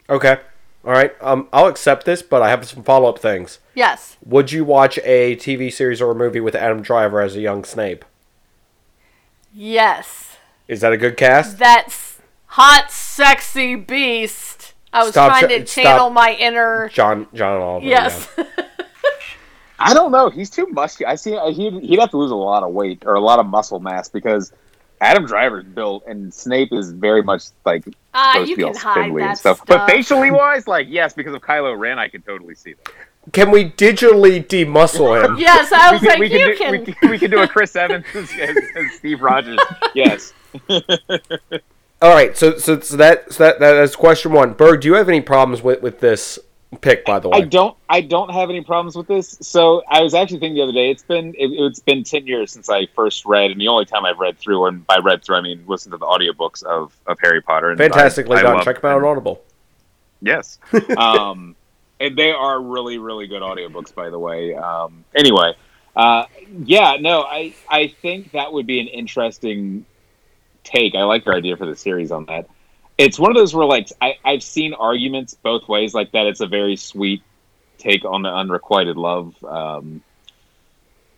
Speaker 1: Okay. All right. Um, I'll accept this, but I have some follow up things.
Speaker 3: yes
Speaker 1: Would you watch a TV series or a movie with Adam Driver as a young Snape?
Speaker 3: yes
Speaker 1: Is that a good cast?
Speaker 3: that's hot sexy beast I was
Speaker 1: Stop
Speaker 3: trying to channel
Speaker 1: stop.
Speaker 3: my inner
Speaker 1: John John Oliver.
Speaker 3: yes
Speaker 1: yeah.
Speaker 2: I don't know. He's too musky. I see. He'd, he'd have to lose a lot of weight or a lot of muscle mass because Adam Driver's built and Snape is very much like
Speaker 3: Ah,
Speaker 2: supposed
Speaker 3: you
Speaker 2: to be all
Speaker 3: can hide
Speaker 2: spindly
Speaker 3: that
Speaker 2: and stuff.
Speaker 3: stuff.
Speaker 2: But facially wise, like yes, because of Kylo Ren, I can totally see that.
Speaker 1: Can we digitally demuscle him?
Speaker 3: yes I was
Speaker 2: we,
Speaker 3: like
Speaker 2: we
Speaker 3: you
Speaker 2: do,
Speaker 3: can
Speaker 2: We, can- we can do a Chris Evans as, as, as Steve Rogers. Yes.
Speaker 1: All right. So so, so that so that that's question one. Berg, do you have any problems with with this pick? By the way,
Speaker 2: I don't. I don't have any problems with this. So I was actually thinking the other day. It's been it, it's been ten years since I first read, and the only time I've read through, and by read through I mean listened to the audiobooks of, of Harry Potter. And
Speaker 1: fantastically
Speaker 2: I- I
Speaker 1: done.
Speaker 2: love
Speaker 1: Check them out on Audible.
Speaker 2: Yes. um, and they are really, really good audiobooks, by the way. Um, anyway, uh, yeah, no, I, I think that would be an interesting take. I like your idea for the series on that. It's one of those where, like, I, I've seen arguments both ways, like that it's a very sweet take on the unrequited love um,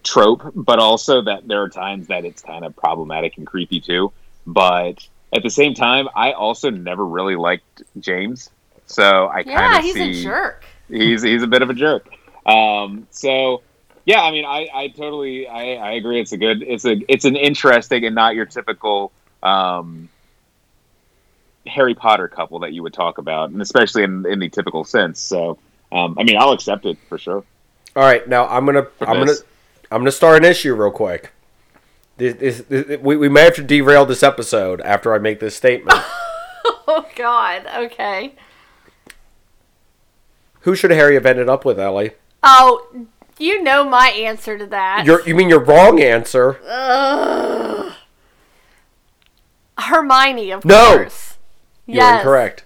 Speaker 2: trope, but also that there are times that it's kind of problematic and creepy too. But at the same time, I also never really liked James. So I kind
Speaker 3: yeah
Speaker 2: of
Speaker 3: he's
Speaker 2: see
Speaker 3: a jerk
Speaker 2: he's he's a bit of a jerk. Um, so yeah, I mean, I, I totally I, I agree. It's a good it's a it's an interesting and not your typical um, Harry Potter couple that you would talk about, and especially in in the typical sense. So um, I mean, I'll accept it for sure.
Speaker 1: All right. Now I'm gonna I'm gonna. I'm gonna start an issue real quick. This, this, this- we, we may have to derail this episode after I make this statement.
Speaker 3: oh god okay
Speaker 1: Who should Harry have ended up with, Ellie?
Speaker 3: oh you know my answer to that
Speaker 1: Your, you mean your wrong answer?
Speaker 3: Ugh. Hermione of course.
Speaker 1: No!
Speaker 3: course
Speaker 1: You're
Speaker 3: yes
Speaker 1: incorrect.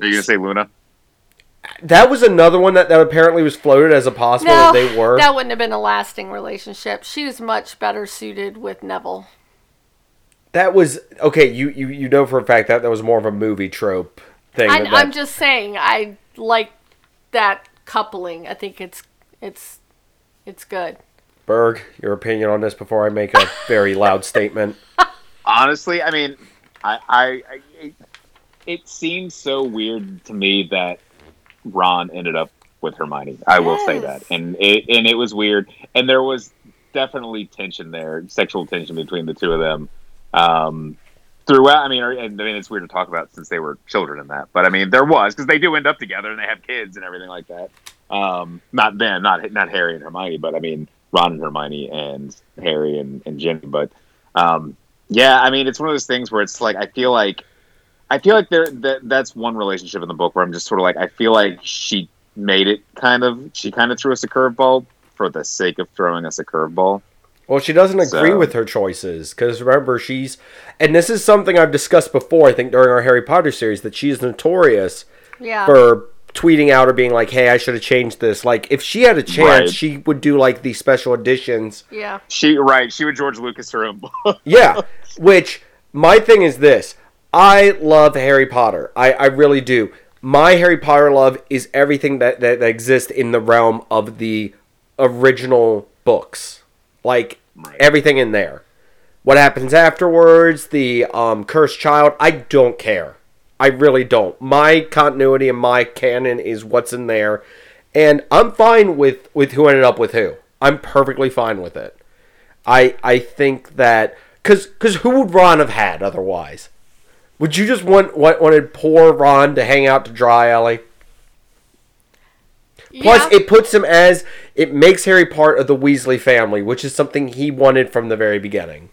Speaker 2: Are you gonna say Luna?
Speaker 1: That was another one that, that apparently was floated as a possible
Speaker 3: no
Speaker 1: that they were.
Speaker 3: that wouldn't have been a lasting relationship she was much better suited with Neville
Speaker 1: That was okay. You, you you know for a fact that that was more of a movie trope thing.
Speaker 3: I,
Speaker 1: that-
Speaker 3: I'm just saying I like that coupling I think it's it's it's good
Speaker 1: Berg, your opinion on this before I make a very loud statement.
Speaker 2: Honestly, I mean, I, I, I it, it seems so weird to me that Ron ended up with Hermione. I will say that, and it and it was weird, and there was definitely tension there, sexual tension between the two of them. Um, throughout, I mean, or- and I mean, it's weird to talk about since they were children in that, but I mean, there was because they do end up together and they have kids and everything like that. Um, not them, not not Harry and Hermione, but I mean, Ron and Hermione and Harry and, and Ginny, but. Um, yeah, I mean, it's one of those things where it's like I feel like I feel like there that that's one relationship in the book where I'm just sort of like I feel like she made it kind of she kind of threw us a curveball for the sake of throwing us a curveball.
Speaker 1: Well, she doesn't agree
Speaker 2: So-
Speaker 1: with her choices because remember she's, and this is something I've discussed before. I think during our Harry Potter series that she's notorious
Speaker 3: yeah
Speaker 1: for tweeting out or being like, "Hey, I should have changed this." Like, if she had a chance,
Speaker 2: Right.
Speaker 1: she would do like the special editions.
Speaker 3: Yeah.
Speaker 2: She right. She would George Lucas her own book.
Speaker 1: Yeah. Which my thing is this: I love Harry Potter. I I really do. My Harry Potter love is everything that that, that exists in the realm of the original books, like
Speaker 2: Right.
Speaker 1: everything in there. What happens afterwards? The um, cursed child. I don't care. I really don't. My continuity and my canon is what's in there, and I'm fine with with who ended up with who. I'm perfectly fine with it. I I think that because because who would Ron have had otherwise? Would you just want, want wanted poor Ron to hang out to dry, Ellie? Plus,
Speaker 3: yeah.
Speaker 1: it puts him as it makes Harry part of the Weasley family, which is something he wanted from the very beginning.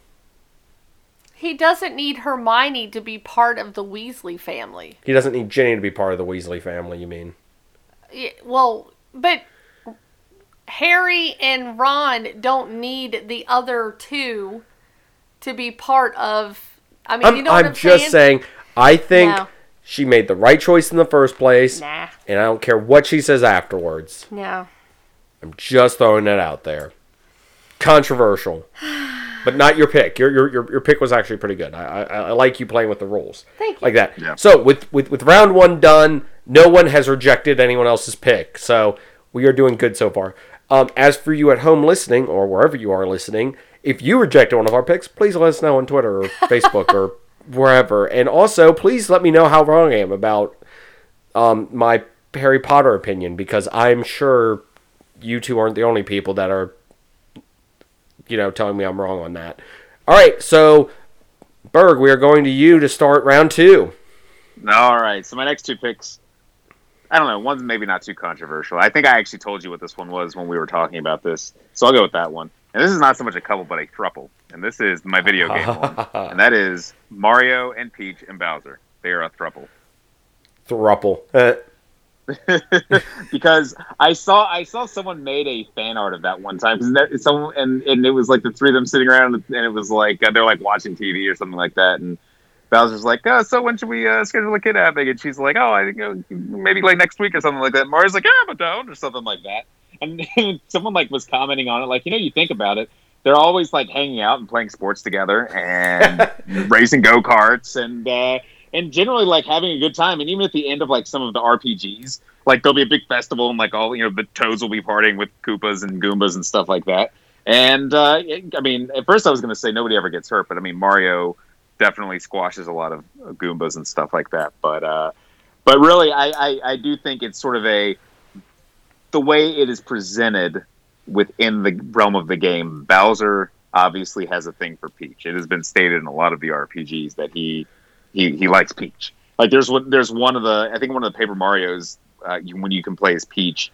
Speaker 3: He doesn't need Hermione to be part of the Weasley family.
Speaker 1: He doesn't need Ginny to be part of the Weasley family. You mean?
Speaker 3: Yeah, well, but Harry and Ron don't need the other two to be part of. I mean,
Speaker 1: I'm,
Speaker 3: you know
Speaker 1: I'm
Speaker 3: I'm
Speaker 1: just
Speaker 3: saying?
Speaker 1: saying. I think
Speaker 3: No.
Speaker 1: she made the right choice in the first place,
Speaker 3: Nah,
Speaker 1: and I don't care what she says afterwards.
Speaker 3: no.
Speaker 1: I'm just throwing it out there. Controversial, but not your pick. Your your your, your pick was actually pretty good. I, I I like you playing with the rules.
Speaker 3: Thank you.
Speaker 1: Like that.
Speaker 2: Yeah.
Speaker 1: So with with with round one done, no one has rejected anyone else's pick. So we are doing good so far. Um, as for you at home listening or wherever you are listening, if you rejected one of our picks, please let us know on Twitter or Facebook or wherever. And also, please let me know how wrong I am about um, my Harry Potter opinion because I'm sure you two aren't the only people that are, you know, telling me I'm wrong on that. All right, so Berg, we are going to you to start round two.
Speaker 2: All right. So my next two picks, I don't know. One's maybe not too controversial. I think I actually told you what this one was when we were talking about this. So I'll go with that one. And this is not so much a couple, but a thruple. And this is my video game one. And that is Mario and Peach and Bowser. They are a thruple.
Speaker 1: Thruple. Uh,
Speaker 2: because I saw I saw someone made a fan art of that one time. 'Cause that, someone and, and it was like the three of them sitting around, and it was like uh, they're like watching TV or something like that. And Bowser's like, "Oh, so when should we uh, schedule a kidnapping?" And she's like, "Oh, I think uh, maybe like next week or something like that." Mario's like, "Yeah, but don't," or something like that. And someone like was commenting on it, like, you know, you think about it. They're always like hanging out and playing sports together and racing go karts and uh, and generally like having a good time. And even at the end of like some of the RPGs, like there'll be a big festival and like all you know the Toads will be partying with Koopas and Goombas and stuff like that. And uh, I mean, at first I was going to say nobody ever gets hurt, but I mean Mario definitely squashes a lot of uh, Goombas and stuff like that. But uh, but really, I, I I do think it's sort of a the way it is presented within the realm of the game. Bowser obviously has a thing for Peach. It has been stated in a lot of the RPGs that he he, he likes Peach. Like there's one there's one of the I think one of the Paper Mario's uh, you, when you can play as Peach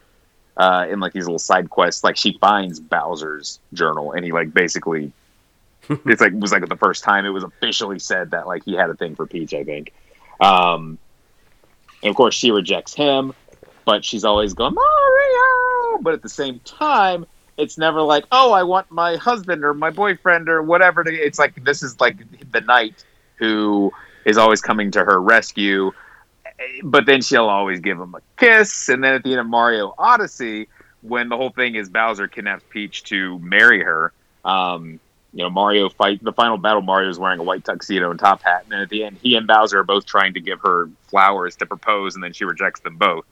Speaker 2: uh, in like these little side quests. Like she finds Bowser's journal and he like basically it's like was like the first time it was officially said that like he had a thing for Peach. I think. Um, and of course she rejects him, but she's always going Mario. But at the same time, it's never like oh I want my husband or my boyfriend or whatever. To, it's like this is like the knight who is always coming to her rescue. But then she'll always give him a kiss. And then at the end of Mario Odyssey, when the whole thing is Bowser kidnaps Peach to marry her, um, you know, Mario fight the final battle. Mario is wearing a white tuxedo and top hat, and then at the end, he and Bowser are both trying to give her flowers to propose, and then she rejects them both.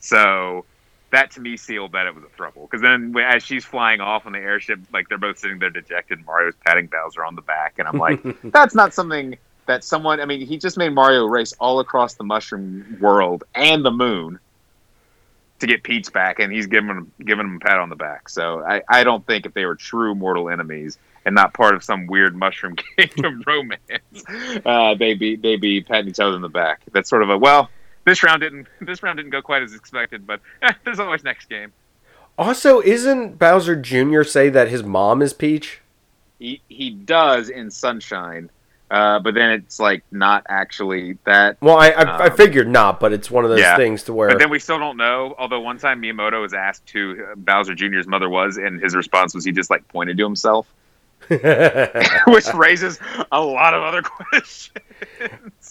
Speaker 2: So that to me sealed that it was a throuple. Because then as she's flying off on the airship, like they're both sitting there dejected. Mario's patting Bowser on the back, and I'm like, that's not something that someone. I mean, he just made Mario race all across the mushroom world and the moon to get Peach back, and he's giving him giving him a pat on the back. So I, I don't think if they were true mortal enemies and not part of some weird mushroom kingdom romance, uh, they be they be patting each other in the back. That's sort of a well. This round didn't. This round didn't go quite as expected, but eh, there's always next game.
Speaker 1: also, isn't Bowser Jr. say that his mom is Peach?
Speaker 2: He he does in Sunshine, uh, but then it's like not actually that.
Speaker 1: Well, I I, I
Speaker 2: Um,
Speaker 1: figured not, but it's one of those
Speaker 2: yeah.
Speaker 1: things to where
Speaker 2: But then we still don't know. Although one time Miyamoto was asked who uh, Bowser Jr.'s mother was, and his response was he just like pointed to himself, which raises a lot of other questions.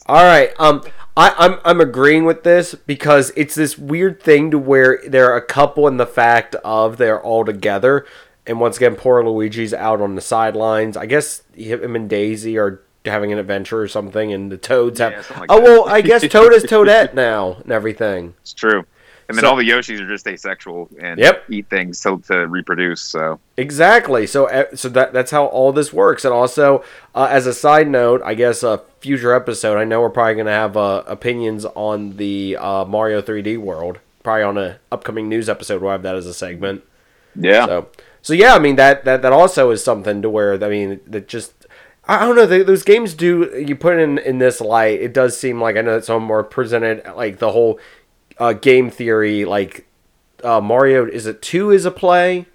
Speaker 1: All right. Um, I, I'm I'm agreeing with this because it's this weird thing to where they're a couple in the fact of they're all together, and once again, poor Luigi's out on the sidelines. I guess him and Daisy are having an adventure or something, and the Toads
Speaker 2: Yeah,
Speaker 1: have.
Speaker 2: like
Speaker 1: oh
Speaker 2: that.
Speaker 1: well, I guess Toad is Toadette now and everything.
Speaker 2: It's true. And then
Speaker 1: So-
Speaker 2: all the Yoshis are just asexual and
Speaker 1: Yep.
Speaker 2: eat things to, to reproduce. So
Speaker 1: Exactly. So so that that's how all this works. And also, uh, as a side note, I guess a future episode. I know we're probably gonna have uh, opinions on the uh, Mario 3D World. Probably on an upcoming news episode. We'll have that as a segment.
Speaker 2: yeah,
Speaker 1: So so yeah, I mean that that that also is something to where I mean that just. I I don't know. They, those games do. You put in in this light, it does seem like I know that some more presented like the whole uh, game theory. Like uh, Mario, is it two is a play?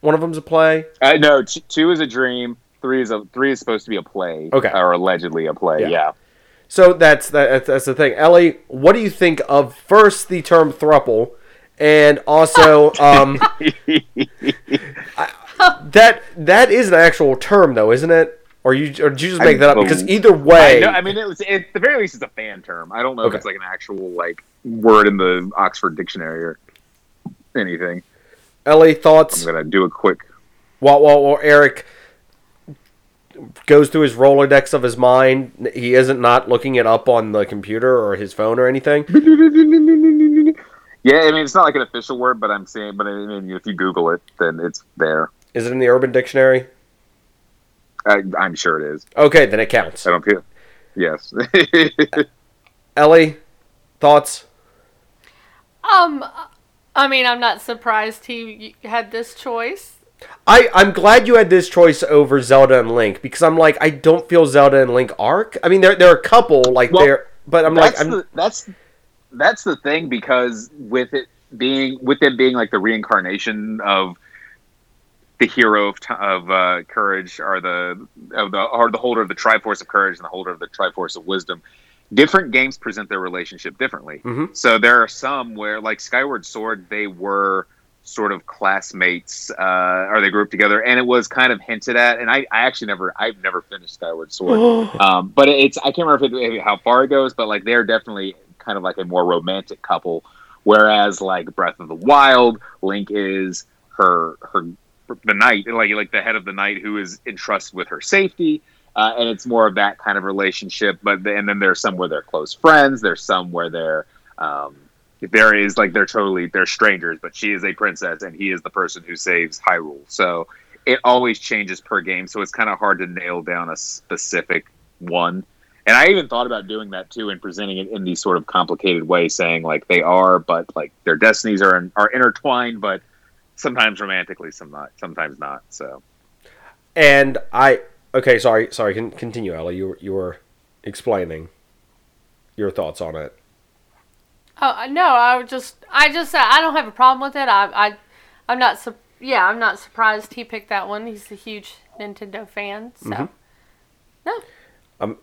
Speaker 1: One of them's a play.
Speaker 2: uh, no, t- two is a dream. Three is a three is supposed to be a play.
Speaker 1: Okay.
Speaker 2: or allegedly a play.
Speaker 1: Yeah.
Speaker 2: Yeah.
Speaker 1: So that's that, that's the thing. Ellie, what do you think of first the term thruple, and also um, that that is an actual term though, isn't it? Or you or did you just
Speaker 2: I
Speaker 1: make that up? Because either way,
Speaker 2: I, know, I mean, it was at the very least it's a fan term. I don't know
Speaker 1: Okay.
Speaker 2: if it's like an actual like word in the Oxford Dictionary or anything.
Speaker 1: Ellie thoughts I'm
Speaker 2: gonna do a quick.
Speaker 1: while, while while Eric goes through his Rolodex of his mind. He isn't not looking it up on the computer or his phone or anything.
Speaker 2: Yeah, I mean it's not like an official word, but I'm saying, but I mean if you Google it, then it's there.
Speaker 1: Is it in the Urban Dictionary?
Speaker 2: I, I'm sure it is.
Speaker 1: Okay, then it counts.
Speaker 2: I don't feel. Yes.
Speaker 1: Ellie, thoughts?
Speaker 3: Um, I mean, I'm not surprised he had this choice.
Speaker 1: I, I'm glad you had this choice over Zelda and Link because I'm like I don't feel Zelda and Link arc. I mean, there there are a couple like
Speaker 2: Well,
Speaker 1: there, but I'm like
Speaker 2: that's
Speaker 1: I'm
Speaker 2: the, that's that's the thing because with it being with them being like the reincarnation of the hero of, of uh, courage or the of the or the holder of the Triforce of courage and the holder of the Triforce of wisdom. Different games present their relationship differently.
Speaker 1: Mhm.
Speaker 2: So there are some where, like Skyward Sword, they were sort of classmates, uh, or they grew up together, and it was kind of hinted at. And I, I actually never, I've never finished Skyward Sword. Um, but it's I can't remember if it, how far it goes, but like they're definitely kind of like a more romantic couple. Whereas like Breath of the Wild, Link is her her the knight, like like the head of the knight who is entrusted with her safety. Uh, and it's more of that kind of relationship, but and then there's some where they're close friends. There's some where they're um, there is like they're totally they're strangers, but she is a princess and he is the person who saves Hyrule. So it always changes per game, so it's kind of hard to nail down a specific one. And I even thought about doing that too and presenting it in these sort of complicated way, saying like they are, but like their destinies are are intertwined, but sometimes romantically, some not, sometimes not. So
Speaker 1: and I okay. Sorry, sorry. Can continue, Ellie. You were- you were explaining your thoughts on it.
Speaker 3: Oh no, I would just, I just, I don't have a problem with it. I, I, I'm not, su- yeah, I'm not surprised he picked that one. He's a huge Nintendo fan, so.
Speaker 1: Mm-hmm.
Speaker 3: No,
Speaker 1: I'm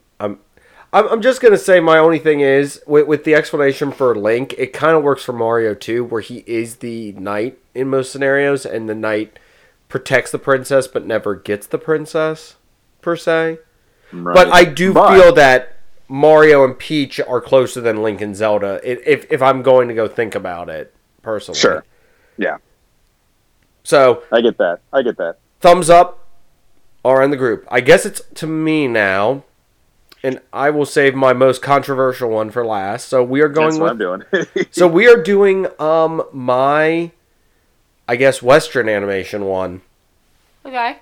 Speaker 1: I'm I'm just gonna say my only thing is with, with the explanation for Link, it kind of works for Mario too, where he is the knight in most scenarios, and the knight protects the princess but never gets the princess per se. But I do
Speaker 2: But-
Speaker 1: feel that Mario and Peach are closer than Link and Zelda. If if I'm going to go think about it personally,
Speaker 2: Sure. Yeah,
Speaker 1: So
Speaker 2: I get that. I get that.
Speaker 1: thumbs up are in the group. I guess it's to me now, and I will save my most controversial one for last. So we are
Speaker 2: That's
Speaker 1: going
Speaker 2: what
Speaker 1: with.
Speaker 2: I'm doing.
Speaker 1: So we are doing um my, I guess Western animation one.
Speaker 3: okay.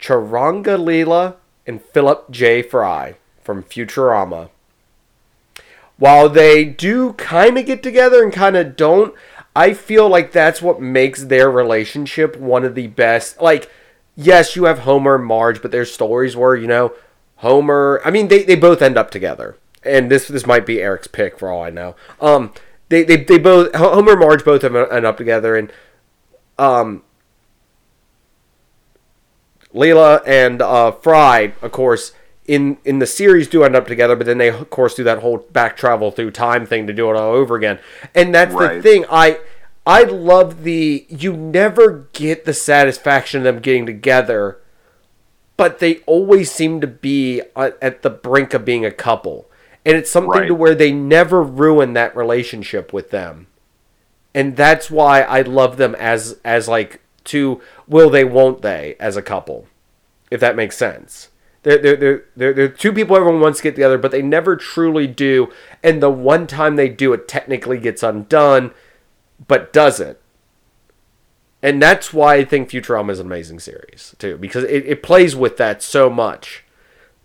Speaker 1: Turanga Leela and Philip J. Fry from Futurama. While they do kind of get together and kind of don't, I feel like that's what makes their relationship one of the best. Like, yes, you have Homer and Marge, but their stories where, you know, Homer, I mean, they, they both end up together. And this this might be Eric's pick for all I know. Um, they, they, they both, Homer and Marge both have end up together, and um, Leela and uh, Fry, of course, in in the series do end up together, but then they of course do that whole back travel through time thing to do it all over again. And that's the thing. I I love the you never get the satisfaction of them getting together, but they always seem to be uh, at the brink of being a couple. And it's something
Speaker 2: Right.
Speaker 1: to where they never ruin that relationship with them and that's why I love them as as like two will they won't they as a couple, if that makes sense. They're they're they're they're, they're two people everyone wants to get together, but they never truly do. And the one time they do, it technically gets undone, but doesn't. And that's why I think Futurama is an amazing series too, because it, it plays with that so much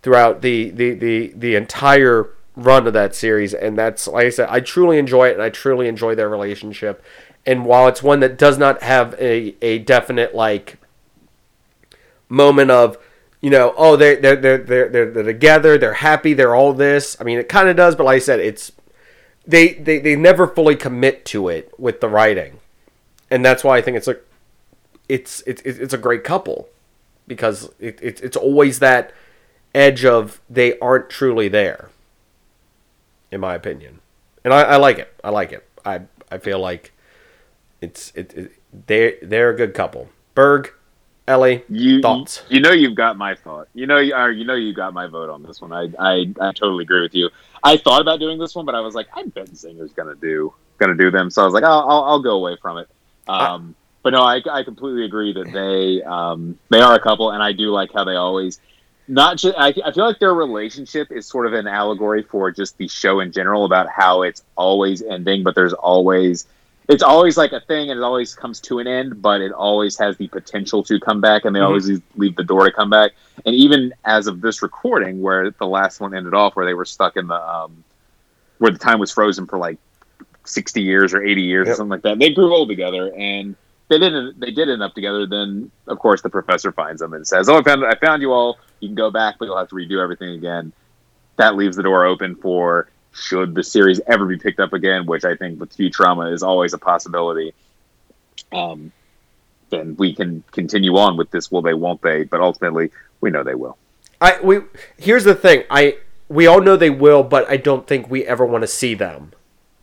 Speaker 1: throughout the, the, the, the entire run of that series. And that's, like I said, I truly enjoy it and I truly enjoy their relationship. And while it's one that does not have a, a definite, like, moment of, you know, oh, they're, they're, they're, they're, they're, together, they're happy, they're all this. I mean, it kind of does, but like I said, it's, they, they, they never fully commit to it with the writing. And that's why I think it's like, it's, it's, it's a great couple because it, it, it's always that edge of they aren't truly there in my opinion and I, I like it i like it i i feel like it's it, it they they're a good couple berg ellie
Speaker 2: You
Speaker 1: Thoughts?
Speaker 2: You, know you've got my thought. You know you are. You know you got my vote on this one. I, I I totally agree with you. I thought about doing this one, but I was like, I bet Zinger's gonna do gonna do them. So I was like, I'll I'll, I'll go away from it. Um, but no, I, I completely agree that they um, they are a couple, and I do like how they always not just. I, I feel like their relationship is sort of an allegory for just the show in general about how it's always ending, but there's always it's always like a thing, and it always comes to an end, but it always has the potential to come back, and they
Speaker 1: Mhm.
Speaker 2: always leave- the door to come back. And even as of this recording, where the last one ended off, where they were stuck in the um, where the time was frozen for like sixty years or eighty years or something like that, they grew old together, and they didn't. They did end up together. Then, of course, the professor finds them and says, "Oh, I found I found you all. You can go back, but you'll have to redo everything again." That leaves the door open for should the series ever be picked up again, which I think with Futurama is always a possibility. Um, then we can continue on with this. Will they? Won't they? But ultimately, we know they will.
Speaker 1: i we here's the thing i we all know they will but i don't think we ever want to see them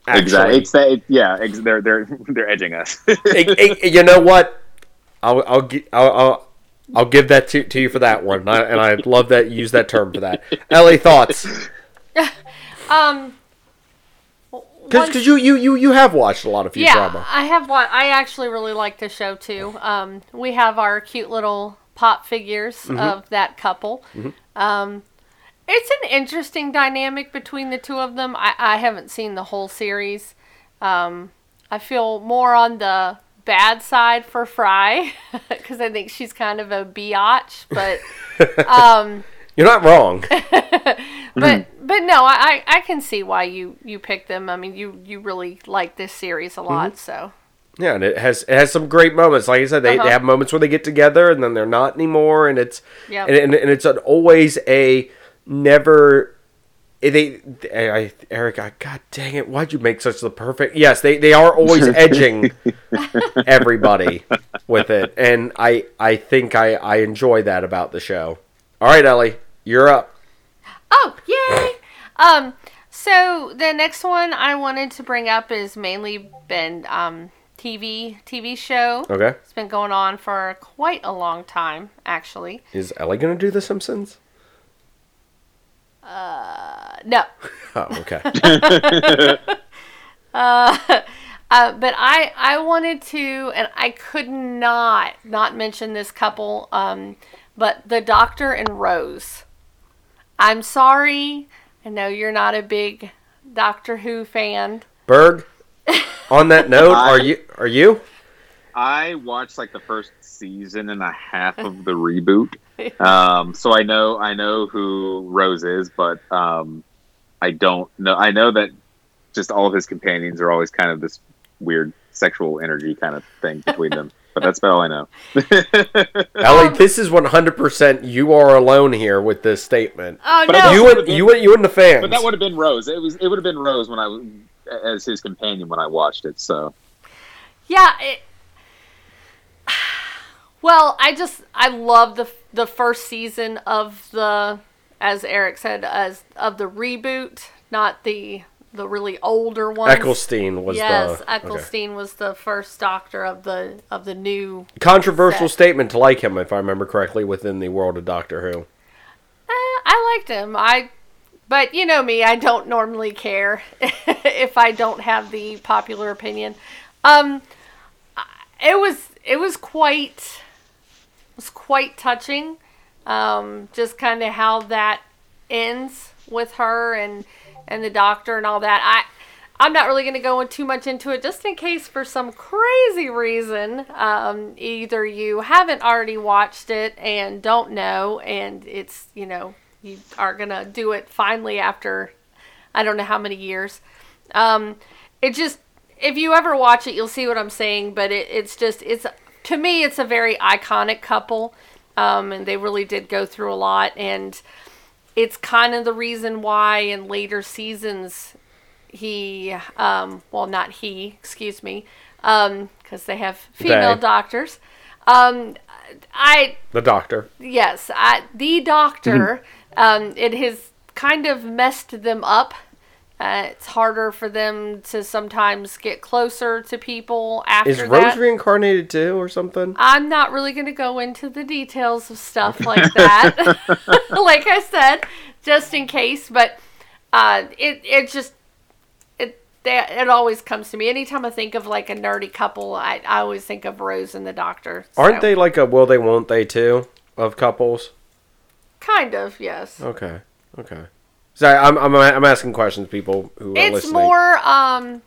Speaker 2: Exactly. It's that. It, yeah. Ex- they're they're they're edging us.
Speaker 1: It- it- you know what i'll i'll, I'll, I'll give that to, to you for that one, and I, and I love that you use that term for that. Ellie, thoughts?
Speaker 3: Um.
Speaker 1: Because you, you, you, you have watched a lot of Futurama.
Speaker 3: Yeah, I have one. I actually really like the show too. Um, we have our cute little pop figures
Speaker 1: Mm-hmm.
Speaker 3: of that couple. Um, it's an interesting dynamic between the two of them. I, I haven't seen the whole series. Um, I feel more on the bad side for Fry because I think she's kind of a biatch, but um,
Speaker 1: You're not wrong.
Speaker 3: but but no, I, I can see why you you picked them. I mean, you you really like this series a lot,
Speaker 1: Mm-hmm.
Speaker 3: so.
Speaker 1: Yeah, and it has it has some great moments. Like I said, they,
Speaker 3: Uh-huh.
Speaker 1: they have moments where they get together and then they're not anymore, and it's
Speaker 3: Yep.
Speaker 1: and, and, and it's an, always a never. Eh, They, I, Eric, I, God dang it! Why'd you make such the perfect? Yes, they, they are always edging everybody with it, and I I think I I enjoy that about the show. All right, Ellie, you're up.
Speaker 3: Oh, yay! um, so the next one I wanted to bring up is mainly been um TV TV show.
Speaker 1: Okay,
Speaker 3: It's been going on for quite a long time, actually.
Speaker 1: is Ellie gonna do The Simpsons?
Speaker 3: Uh, no.
Speaker 1: Oh, okay.
Speaker 3: Uh, uh, but I I wanted to, and I could not not mention this couple. Um, but the Doctor and Rose. I'm sorry. I know you're not a big Doctor Who fan.
Speaker 1: Berg. On that note,
Speaker 2: I-
Speaker 1: are you are you?
Speaker 2: I watched like the first season and a half of the reboot, um, so I know I know who Rose is, but um, I don't know. I know that just all of his companions are always kind of this weird sexual energy kind of thing between them. But that's about all I know.
Speaker 1: Ellie, this is 100% you are alone here with this statement.
Speaker 3: Oh
Speaker 2: But I
Speaker 3: no!
Speaker 2: thought-
Speaker 1: You
Speaker 2: would've
Speaker 1: and
Speaker 2: been-
Speaker 1: you and you and the fans.
Speaker 2: but that would have been Rose. It was it would have been Rose when I was as his companion when I watched it. So
Speaker 3: Yeah. It, well, I just I love the the first season of the, as Eric said, as of the reboot, not the the really older one.
Speaker 1: Eccleston was
Speaker 3: yes,
Speaker 1: the okay.
Speaker 3: Eccleston was the first Doctor of the of the new.
Speaker 1: controversial
Speaker 3: set.
Speaker 1: statement to like him, if I remember correctly, within the world of Doctor Who.
Speaker 3: Eh, I liked him. I but you know me, I don't normally care if I don't have the popular opinion. Um, it was it was quite it was quite touching. Um, just kind of how that ends with her and and the doctor and all that. I I'm not really going to go too much into it, just in case for some crazy reason, um, either you haven't already watched it and don't know, and it's you know you are gonna do it finally after I don't know how many years. Um, it just if you ever watch it, you'll see what I'm saying. But it, it's just it's to me it's a very iconic couple, um, and they really did go through a lot, and it's kind of the reason why in later seasons he um, well not he excuse me because they have female
Speaker 1: They.
Speaker 3: doctors. Um, I
Speaker 1: The doctor.
Speaker 3: yes, I, the doctor. um, it has kind of messed them up. Uh, it's harder for them to sometimes get closer to people after
Speaker 1: Is
Speaker 3: that.
Speaker 1: Rose reincarnated too, or something?
Speaker 3: I'm not really going to go into the details of stuff like that. like I said, just in case, but uh, it it just it that it always comes to me anytime I think of like a nerdy couple. I, I always think of Rose and the Doctor.
Speaker 1: Aren't they like a will they won't they too of couples?
Speaker 3: kind of yes?
Speaker 1: Okay, okay. Sorry, I'm I'm I'm asking questions, people who are
Speaker 3: It's
Speaker 1: listening.
Speaker 3: more um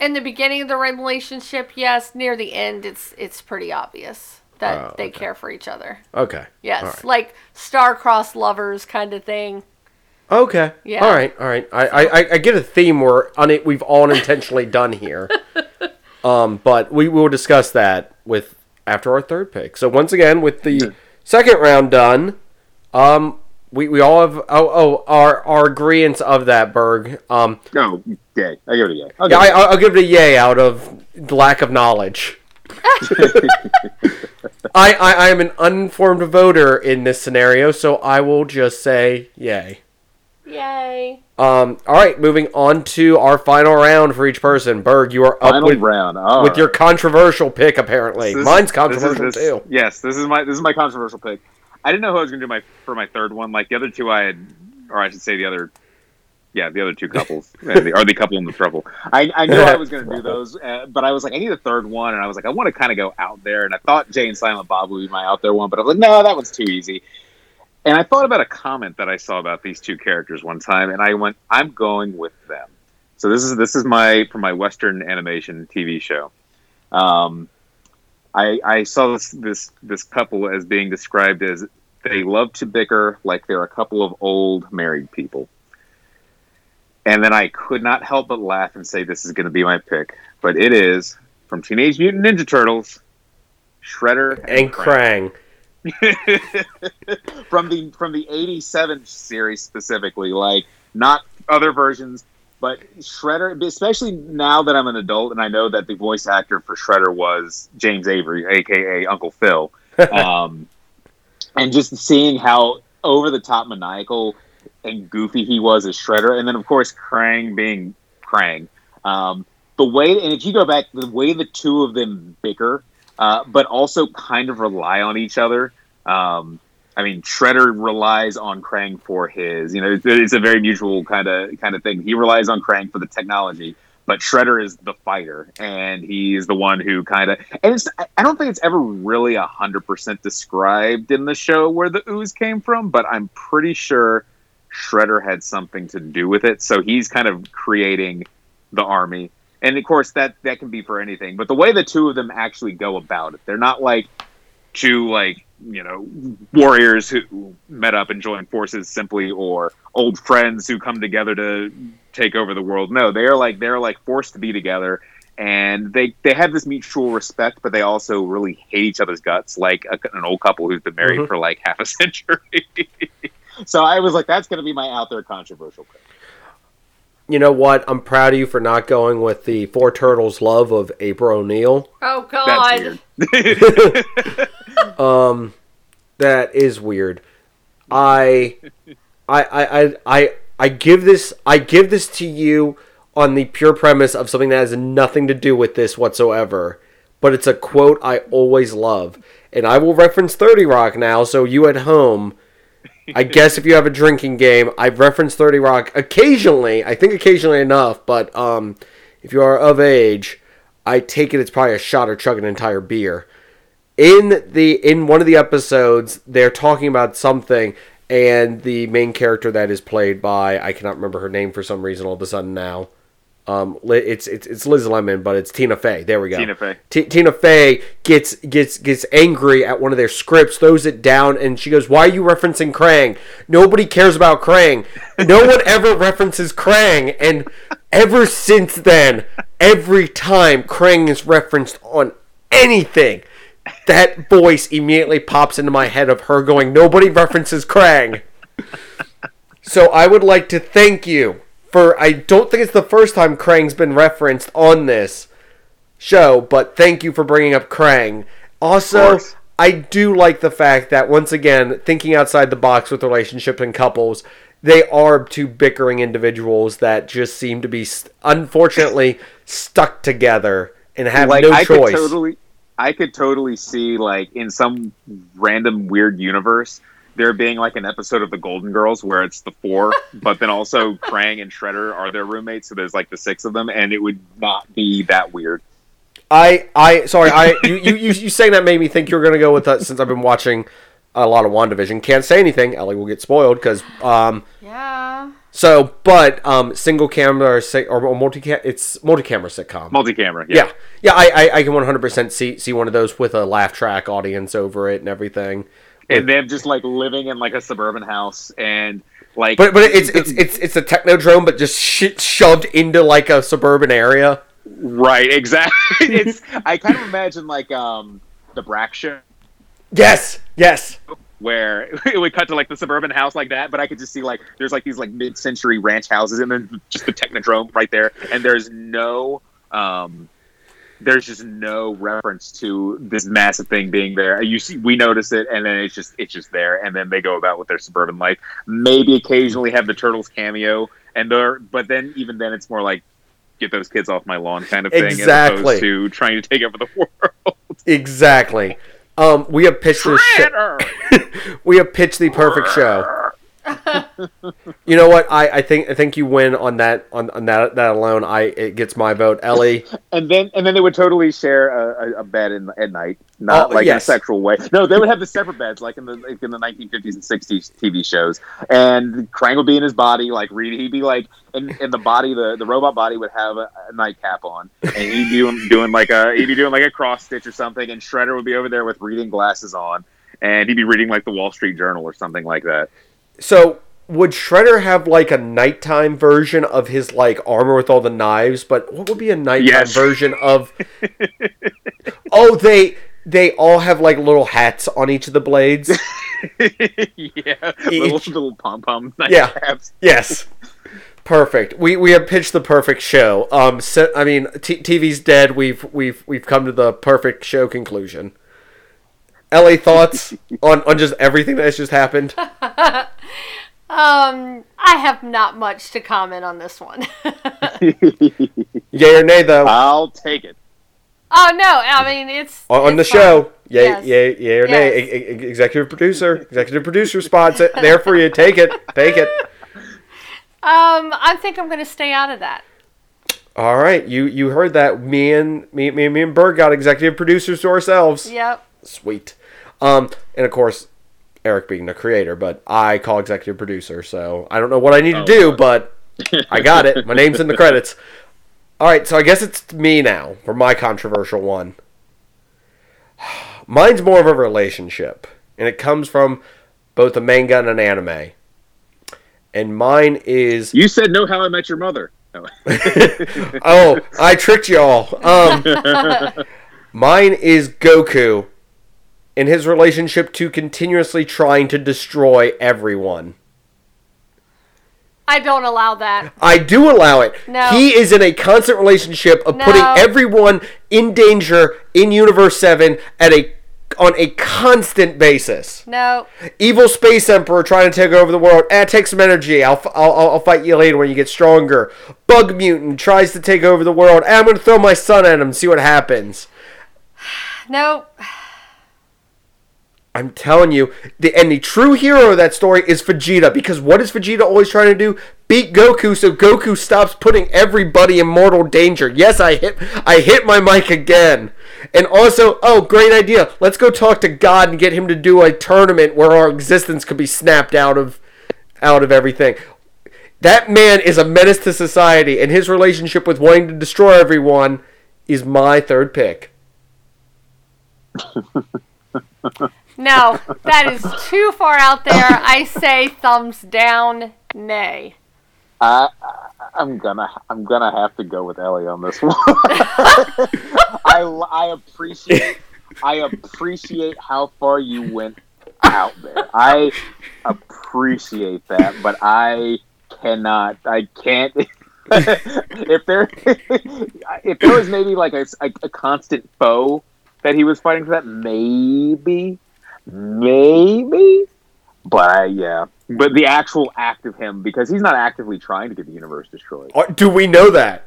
Speaker 3: in the beginning of the relationship, yes. Near the end, it's it's pretty obvious that
Speaker 1: Oh,
Speaker 3: they
Speaker 1: okay.
Speaker 3: care for each other.
Speaker 1: Okay.
Speaker 3: Yes,
Speaker 1: right.
Speaker 3: like star-crossed lovers kind of thing.
Speaker 1: Okay.
Speaker 3: Yeah.
Speaker 1: All right. All right. I, I, I get a theme we're un- we've all unintentionally done here. Um, but we will discuss that with after our third pick. So once again, with the second round done, um, we, we all have oh oh our our agreements of that Berg. Um,
Speaker 2: No, yay. I give it a yay. I'll
Speaker 1: yeah,
Speaker 2: give
Speaker 1: I,
Speaker 2: it a
Speaker 1: I'll I'll give it a yay out of lack of knowledge. I, I I am an uninformed voter in this scenario, so I will just say yay.
Speaker 3: Yay!
Speaker 1: Um, all right, moving on to our final round for each person. Berg, you are up
Speaker 2: Final
Speaker 1: with,
Speaker 2: round. All
Speaker 1: with
Speaker 2: right.
Speaker 1: your controversial pick. Apparently,
Speaker 2: This-
Speaker 1: mine's
Speaker 2: this is-
Speaker 1: controversial
Speaker 2: this-
Speaker 1: too.
Speaker 2: Yes, this is my this is my controversial pick. I didn't know who I was going to do my for my third one. Like the other two, I had, or I should say the other, yeah, the other two couples, the, or the couple in the trouble. I, I knew I was going to do those, uh, but I was like, I need a third one, and I was like, I want to kind of go out there, and I thought Jay and Silent Bob would be my out there one, but I was like, no, that one's too easy. And I thought about a comment that I saw about these two characters one time, and I went, I'm going with them. So this is this is my for my Western animation TV show. Um, I, I saw this, this this couple as being described as they love to bicker like they're a couple of old married people. And then I could not help but laugh and say this is going to be my pick, but it is from Teenage Mutant Ninja Turtles, Shredder
Speaker 1: And Krang.
Speaker 2: from the from the 87 series specifically like not other versions but shredder especially now that i'm an adult and i know that the voice actor for shredder was james avery aka uncle phil. Um, and just seeing how over the top maniacal and goofy he was as shredder and then of course krang being krang. Um, the way and if you go back the way the two of them bicker uh, but also kind of rely on each other um, I mean, Shredder relies on Krang for his, you know, it's, a very mutual kind of kind of thing. He relies on Krang for the technology, but Shredder is the fighter, and he's the one who kind of. And it's, I- don't think it's ever really hundred percent described in the show where the ooze came from, but I'm pretty sure Shredder had something to do with it. So he's kind of creating the army, and of course that that can be for anything. But the way the two of them actually go about it, they're not like two like you know warriors who met up and joined forces simply or old friends who come together to take over the world no they're like they're like forced to be together and they they have this mutual respect but they also really hate each other's guts like a, an old couple who's been married
Speaker 1: Mhm.
Speaker 2: for like half a century so i was like that's going to be my out there controversial pick
Speaker 1: You know what? I'm proud of you for not going with the Four Turtles love of April O'Neil.
Speaker 3: Oh
Speaker 2: that's
Speaker 3: God!
Speaker 1: Um, that is weird. I, I, I, I, I, I give this, I give this to you on the pure premise of something that has nothing to do with this whatsoever. But it's a quote I always love, and I will reference Thirty Rock now. So you at home, I guess if you have a drinking game, I've referenced 30 Rock occasionally, I think occasionally enough, but um, if you are of age, I take it it's probably a shot or chug an entire beer. In the in one of the episodes, they're talking about something, and the main character that is played by I cannot remember her name for some reason all of a sudden now. Um, it's it's it's Liz Lemon, but it's Tina Fey. There we go.
Speaker 2: Tina Fey.
Speaker 1: T- Tina Fey gets gets gets angry at one of their scripts, throws it down, and she goes, "Why are you referencing Krang? Nobody cares about Krang. No one ever references Krang." And ever since then, every time Krang is referenced on anything, that voice immediately pops into my head of her going, "Nobody references Krang." So I would like to thank you for. I don't think it's the first time Krang's been referenced on this show, but thank you for bringing up Krang. Also. I do like the fact that once again, thinking outside the box with relationships and couples, they are two bickering individuals that just seem to be, st- unfortunately, stuck together and have
Speaker 2: like
Speaker 1: no
Speaker 2: I
Speaker 1: choice.
Speaker 2: could totally, I could totally see like in some random weird universe there being like an episode of the Golden Girls where it's the four, but then also Krang and Shredder are their roommates, so there's like the six of them, and it would not be that weird.
Speaker 1: I, I, sorry, I, you, you, you, you saying that made me think you were gonna go with that since I've been watching a lot of WandaVision. Can't say anything. Ellie will get spoiled because, um,
Speaker 3: Yeah.
Speaker 1: So, but, um, single camera or, or multi, it's multi-camera sitcom.
Speaker 2: Multi-camera,
Speaker 1: yeah, yeah, I, I, I can 100% see see one of those with a laugh track audience over it and everything.
Speaker 2: and them just like living in like a suburban house and like
Speaker 1: But but it's it's it's it's a technodrome, but just sh- shoved into like a suburban area.
Speaker 2: right exactly it's i kind of imagine like um the Brak show
Speaker 1: Yes, yes.
Speaker 2: Where it would cut to like the suburban house like that but i could just see like there's like these like mid-century ranch houses and then just the technodrome right there and there's no um there's just no reference to this massive thing being there you see we notice it and then it's just it's just there and then they go about with their suburban life maybe occasionally have the turtles cameo and they're but then even then it's more like get those kids off my lawn kind of thing as
Speaker 1: Exactly.
Speaker 2: opposed to trying to take over the world
Speaker 1: Exactly. Um, we have pitched this. Sh- we have pitched the perfect show. You know what? I, I think I think you win on that on, on that that alone. I it gets my vote. Ellie.
Speaker 2: and then and then they would totally share a, a, bed in, at night, not
Speaker 1: Oh,
Speaker 2: like
Speaker 1: yes.
Speaker 2: in a sexual way. No, they would have the separate beds, like in the like in the 1950s and 60s TV shows. And Krang would be in his body, like reading. He'd be like in, in the body, the, the robot body would have a, a nightcap on, and he'd be doing, doing like a he'd be doing like a cross stitch or something. And Shredder would be over there with reading glasses on, and he'd be reading like the Wall Street Journal or something like that.
Speaker 1: So would Shredder have like a nighttime version of his like armor with all the knives? But what would be a nighttime
Speaker 2: Yes.
Speaker 1: version of? oh, they they all have like little hats on each of the blades.
Speaker 2: yeah, little
Speaker 1: Each-
Speaker 2: little pom pom
Speaker 1: Yeah.
Speaker 2: nightcaps.
Speaker 1: Yes. Perfect. We we have pitched the perfect show. Um, so, I mean, t- TV's dead. We've we've we've come to the perfect show conclusion. Ellie thoughts on on just everything that's just happened.
Speaker 3: Um, I have not much to comment on this one.
Speaker 1: Yay or nay though
Speaker 2: I'll take it.
Speaker 3: oh no, I mean it's
Speaker 1: on, on the
Speaker 3: it's
Speaker 1: show.
Speaker 3: fine.
Speaker 1: Yay,
Speaker 3: Yes.
Speaker 1: yay, yay or nay. E- e- executive producer, executive producer spots it there for you. Take it, take it.
Speaker 3: Um, I think I'm gonna stay out of that.
Speaker 1: All right, you you heard that. Me and me me me and Berg got executive producers to ourselves.
Speaker 3: Yep.
Speaker 1: Sweet. Um, and of course, Eric being the creator, but I call executive producer, so I don't know what I need to
Speaker 2: Oh,
Speaker 1: do,
Speaker 2: God.
Speaker 1: but I got it. My name's in the credits. All right, so I guess it's me now for my controversial one. Mine's more of a relationship, and it comes from both a manga and an anime. And mine is
Speaker 2: You said no. How I Met Your Mother. Oh.
Speaker 1: oh, I tricked y'all. Um, mine is Goku in his relationship to continuously trying to destroy everyone.
Speaker 3: I don't allow that.
Speaker 1: I do allow it.
Speaker 3: No.
Speaker 1: He is in a constant relationship of putting everyone in danger in Universe 7 at a on a constant basis.
Speaker 3: No.
Speaker 1: Evil space emperor trying to take over the world. Eh, take some energy. I'll, I'll I'll fight you later when you get stronger. Bug mutant tries to take over the world. Eh, I'm going to throw my son at him and see what happens.
Speaker 3: No.
Speaker 1: I'm telling you, the and the true hero of that story is Vegeta because what is Vegeta always trying to do? Beat Goku so Goku stops putting everybody in mortal danger. Yes, I hit I hit my mic again. And also, oh, great idea. Let's go talk to God and get him to do a tournament where our existence could be snapped out of out of everything. That man is a menace to society, and his relationship with wanting to destroy everyone is my third pick.
Speaker 3: No, that is too far out there. I say thumbs down, nay.
Speaker 2: I, I'm gonna I'm gonna have to go with Ellie on this one. I I appreciate I appreciate how far you went out there. I appreciate that, but I cannot. I can't. if there if there was maybe like a, a, a constant foe that he was fighting for that, maybe, maybe. But I, yeah, but the actual act of him because he's not actively trying to get the universe destroyed
Speaker 1: Uh, Do we know that?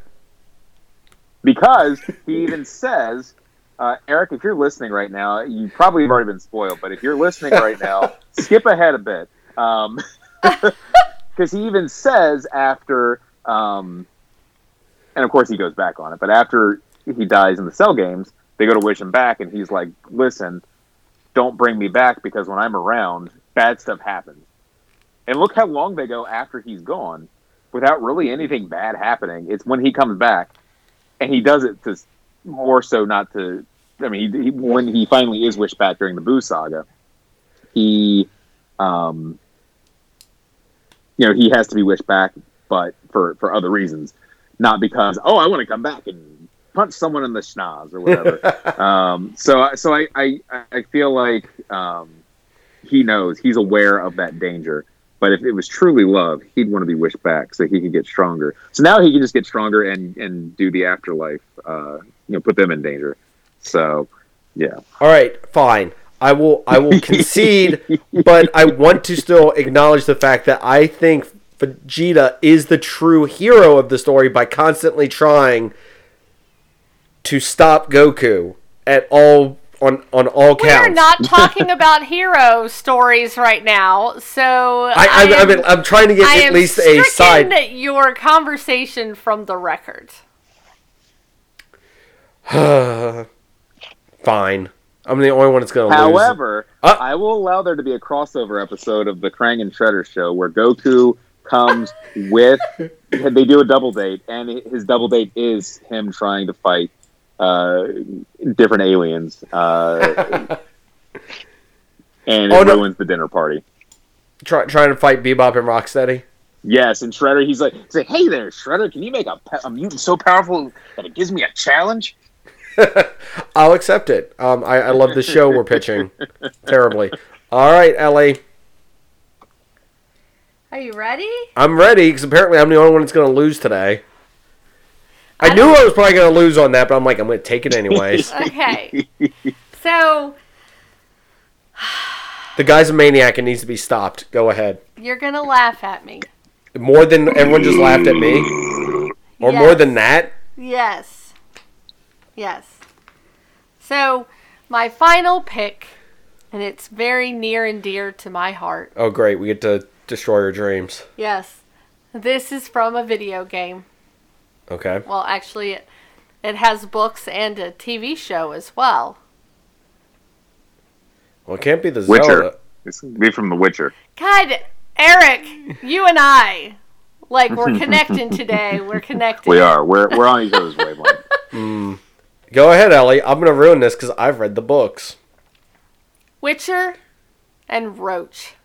Speaker 2: because he even says, uh, Eric, if you're listening right now, you probably have already been spoiled, but if you're listening right now, skip ahead a bit. Um, because he even says after, um, and of course he goes back on it, but after he dies in the cell games, they go to wish him back, and he's like, "Listen, don't bring me back because when I'm around, bad stuff happens." And look how long they go after he's gone without really anything bad happening. It's when he comes back, and he does it to more so not to. I mean, he, he, when he finally is wished back during the Boo saga, he, um, you know, he has to be wished back, but for for other reasons, not because oh, I want to come back and punch someone in the schnoz or whatever. um, so so I, I I feel like um, he knows he's aware of that danger. But if it was truly love, he'd want to be wished back so he could get stronger. So now he can just get stronger and and do the afterlife. Uh, you know, put them in danger. So yeah,
Speaker 1: All right, fine. I will I will concede, but I want to still acknowledge the fact that I think Vegeta is the true hero of the story by constantly trying to stop Goku at all on on all counts.
Speaker 3: We are not talking about hero stories right now, so
Speaker 1: I, I, I
Speaker 3: am-
Speaker 1: mean, I'm trying to get
Speaker 3: I
Speaker 1: at least a
Speaker 3: stricken
Speaker 1: side.
Speaker 3: your conversation from the record.
Speaker 1: Fine. I'm the only one that's going to lose.
Speaker 2: However,
Speaker 1: Uh.
Speaker 2: I will allow there to be a crossover episode of the Krang and Shredder show where Goku comes with they do a double date, and his double date is him trying to fight uh, different aliens, uh, and it
Speaker 1: Oh, no.
Speaker 2: ruins the dinner party.
Speaker 1: Try, trying to fight Bebop and Rocksteady.
Speaker 2: Yes, and Shredder, he's like, say, like, "Hey there, Shredder, can you make a, a mutant so powerful that it gives me a challenge?"
Speaker 1: I'll accept it. Um, I, I love the show we're pitching terribly. All right, Ellie.
Speaker 3: Are you ready?
Speaker 1: I'm ready because apparently I'm the only one that's going to lose today. I,
Speaker 3: I
Speaker 1: knew I was probably going to lose on that, but I'm like, I'm going to take it anyways.
Speaker 3: Okay. so
Speaker 1: the guy's a maniac and needs to be stopped. Go ahead.
Speaker 3: you're gonna laugh at me.
Speaker 1: More than everyone just laughed at me, or more than that.
Speaker 3: Yes. Yes. So my final pick, and it's very near and dear to my heart.
Speaker 1: Oh, great! We get to destroy your dreams.
Speaker 3: Yes. This is from a video game.
Speaker 1: Okay.
Speaker 3: Well, actually, it, it has books and a TV show as well.
Speaker 1: Well, it can't be the
Speaker 2: Witcher.
Speaker 1: Zelda.
Speaker 2: It's gonna be from The Witcher.
Speaker 3: God, Eric, you and I, like, we're connecting today. We're connecting.
Speaker 2: We are. We're we're on each other's wavelength. Hmm.
Speaker 1: Go ahead, Ellie. I'm going to ruin this because I've read the books.
Speaker 3: Witcher and Roach.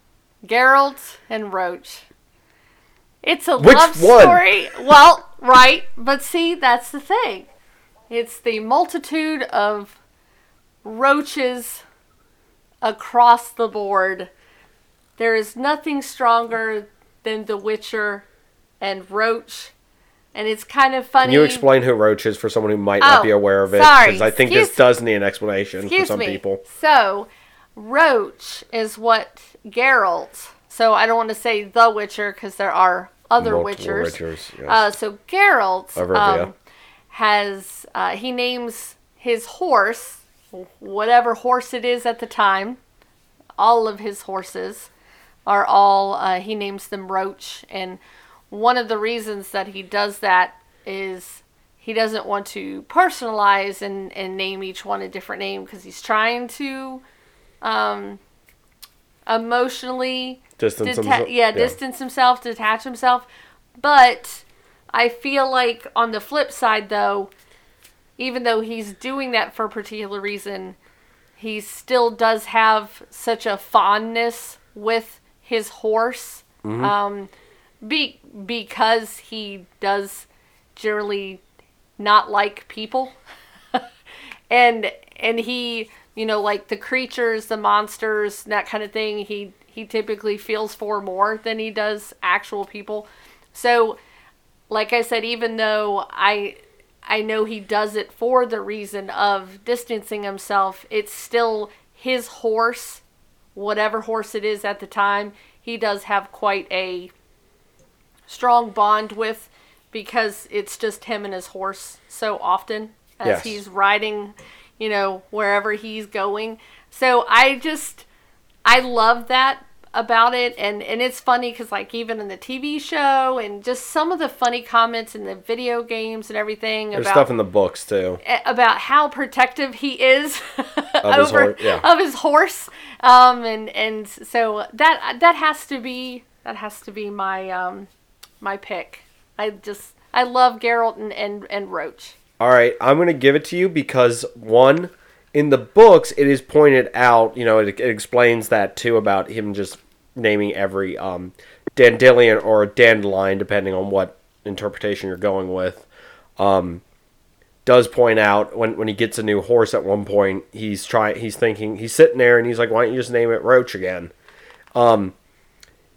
Speaker 3: Geralt and Roach. It's a
Speaker 1: Which
Speaker 3: love
Speaker 1: one?
Speaker 3: story. Well, right, but see, that's the thing. It's the multitude of roaches across the board. There is nothing stronger than The Witcher and Roach. And it's kind of funny.
Speaker 1: Can you explain who Roach is for someone who might not
Speaker 3: Oh,
Speaker 1: be aware of it?
Speaker 3: sorry.
Speaker 1: I think
Speaker 3: Excuse-
Speaker 1: this does need an explanation for some
Speaker 3: me.
Speaker 1: people.
Speaker 3: So, Roach is what Geralt. So I don't want to say the Witcher because there are other
Speaker 1: Multiple
Speaker 3: Witchers.
Speaker 1: Witchers, yes.
Speaker 3: Uh, so Geralt um, has uh, he names his horse, whatever horse it is at the time. all of his horses are all uh, he names them Roach, and one of the reasons that he does that is he doesn't want to personalize and, and name each one a different name because he's trying to um, emotionally
Speaker 1: Distance
Speaker 3: deta-
Speaker 1: himself-
Speaker 3: yeah,
Speaker 1: yeah.
Speaker 3: distance himself, detach himself. But I feel like on the flip side, though, even though he's doing that for a particular reason, he still does have such a fondness with his horse.
Speaker 1: Mm-hmm.
Speaker 3: Um, be because he does generally not like people, and and he you know like the creatures, the monsters, that kind of thing. He he typically feels for more than he does actual people. So, like I said, even though I I know he does it for the reason of distancing himself, it's still his horse, whatever horse it is at the time. He does have quite a strong bond with because it's just him and his horse so often as
Speaker 1: Yes.
Speaker 3: he's riding, you know, wherever he's going. So I just I love that about it and and it's funny cuz like even in the TV show and just some of the funny comments in the video games and everything
Speaker 1: There's
Speaker 3: about
Speaker 1: stuff in the books too.
Speaker 3: about how protective he is
Speaker 1: Of his
Speaker 3: over
Speaker 1: hor- yeah.
Speaker 3: of his horse um and and so that that has to be that has to be my um my pick i just i love Geralt and and, and roach
Speaker 1: All right, I'm going to give it to you because one, in the books, it is pointed out. You know, it, it explains that too about him just naming every um, dandelion or dandelion, depending on what interpretation you're going with. Um, does point out when when he gets a new horse at one point, he's trying. He's thinking. He's sitting there and he's like, "Why don't you just name it Roach again?" Um,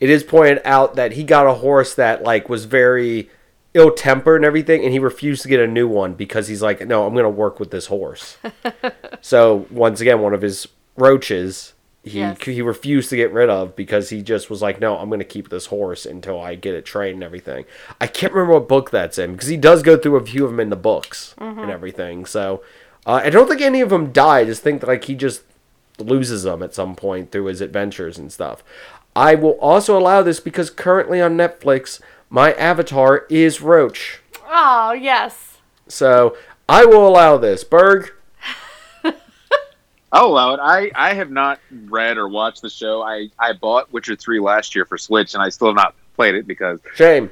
Speaker 1: it is pointed out that he got a horse that like was very ill tempered and everything, and he refused to get a new one because he's like, no, I'm gonna work with this horse. so once again, one of his roaches, he
Speaker 3: Yes.
Speaker 1: he refused to get rid of because he just was like, no, I'm gonna keep this horse until I get it trained and everything. I can't remember what book that's in because he does go through a few of them in the books and everything. So uh, I don't think any of them die. I just think that, like he just loses them at some point through his adventures and stuff. I will also allow this because currently on Netflix, my avatar is Roach.
Speaker 3: oh yes
Speaker 1: So I will allow this. Berg,
Speaker 2: I'll allow it. I, I have not read or watched the show. I, I bought Witcher 3 last year for Switch, and I still have not played it because
Speaker 1: shame.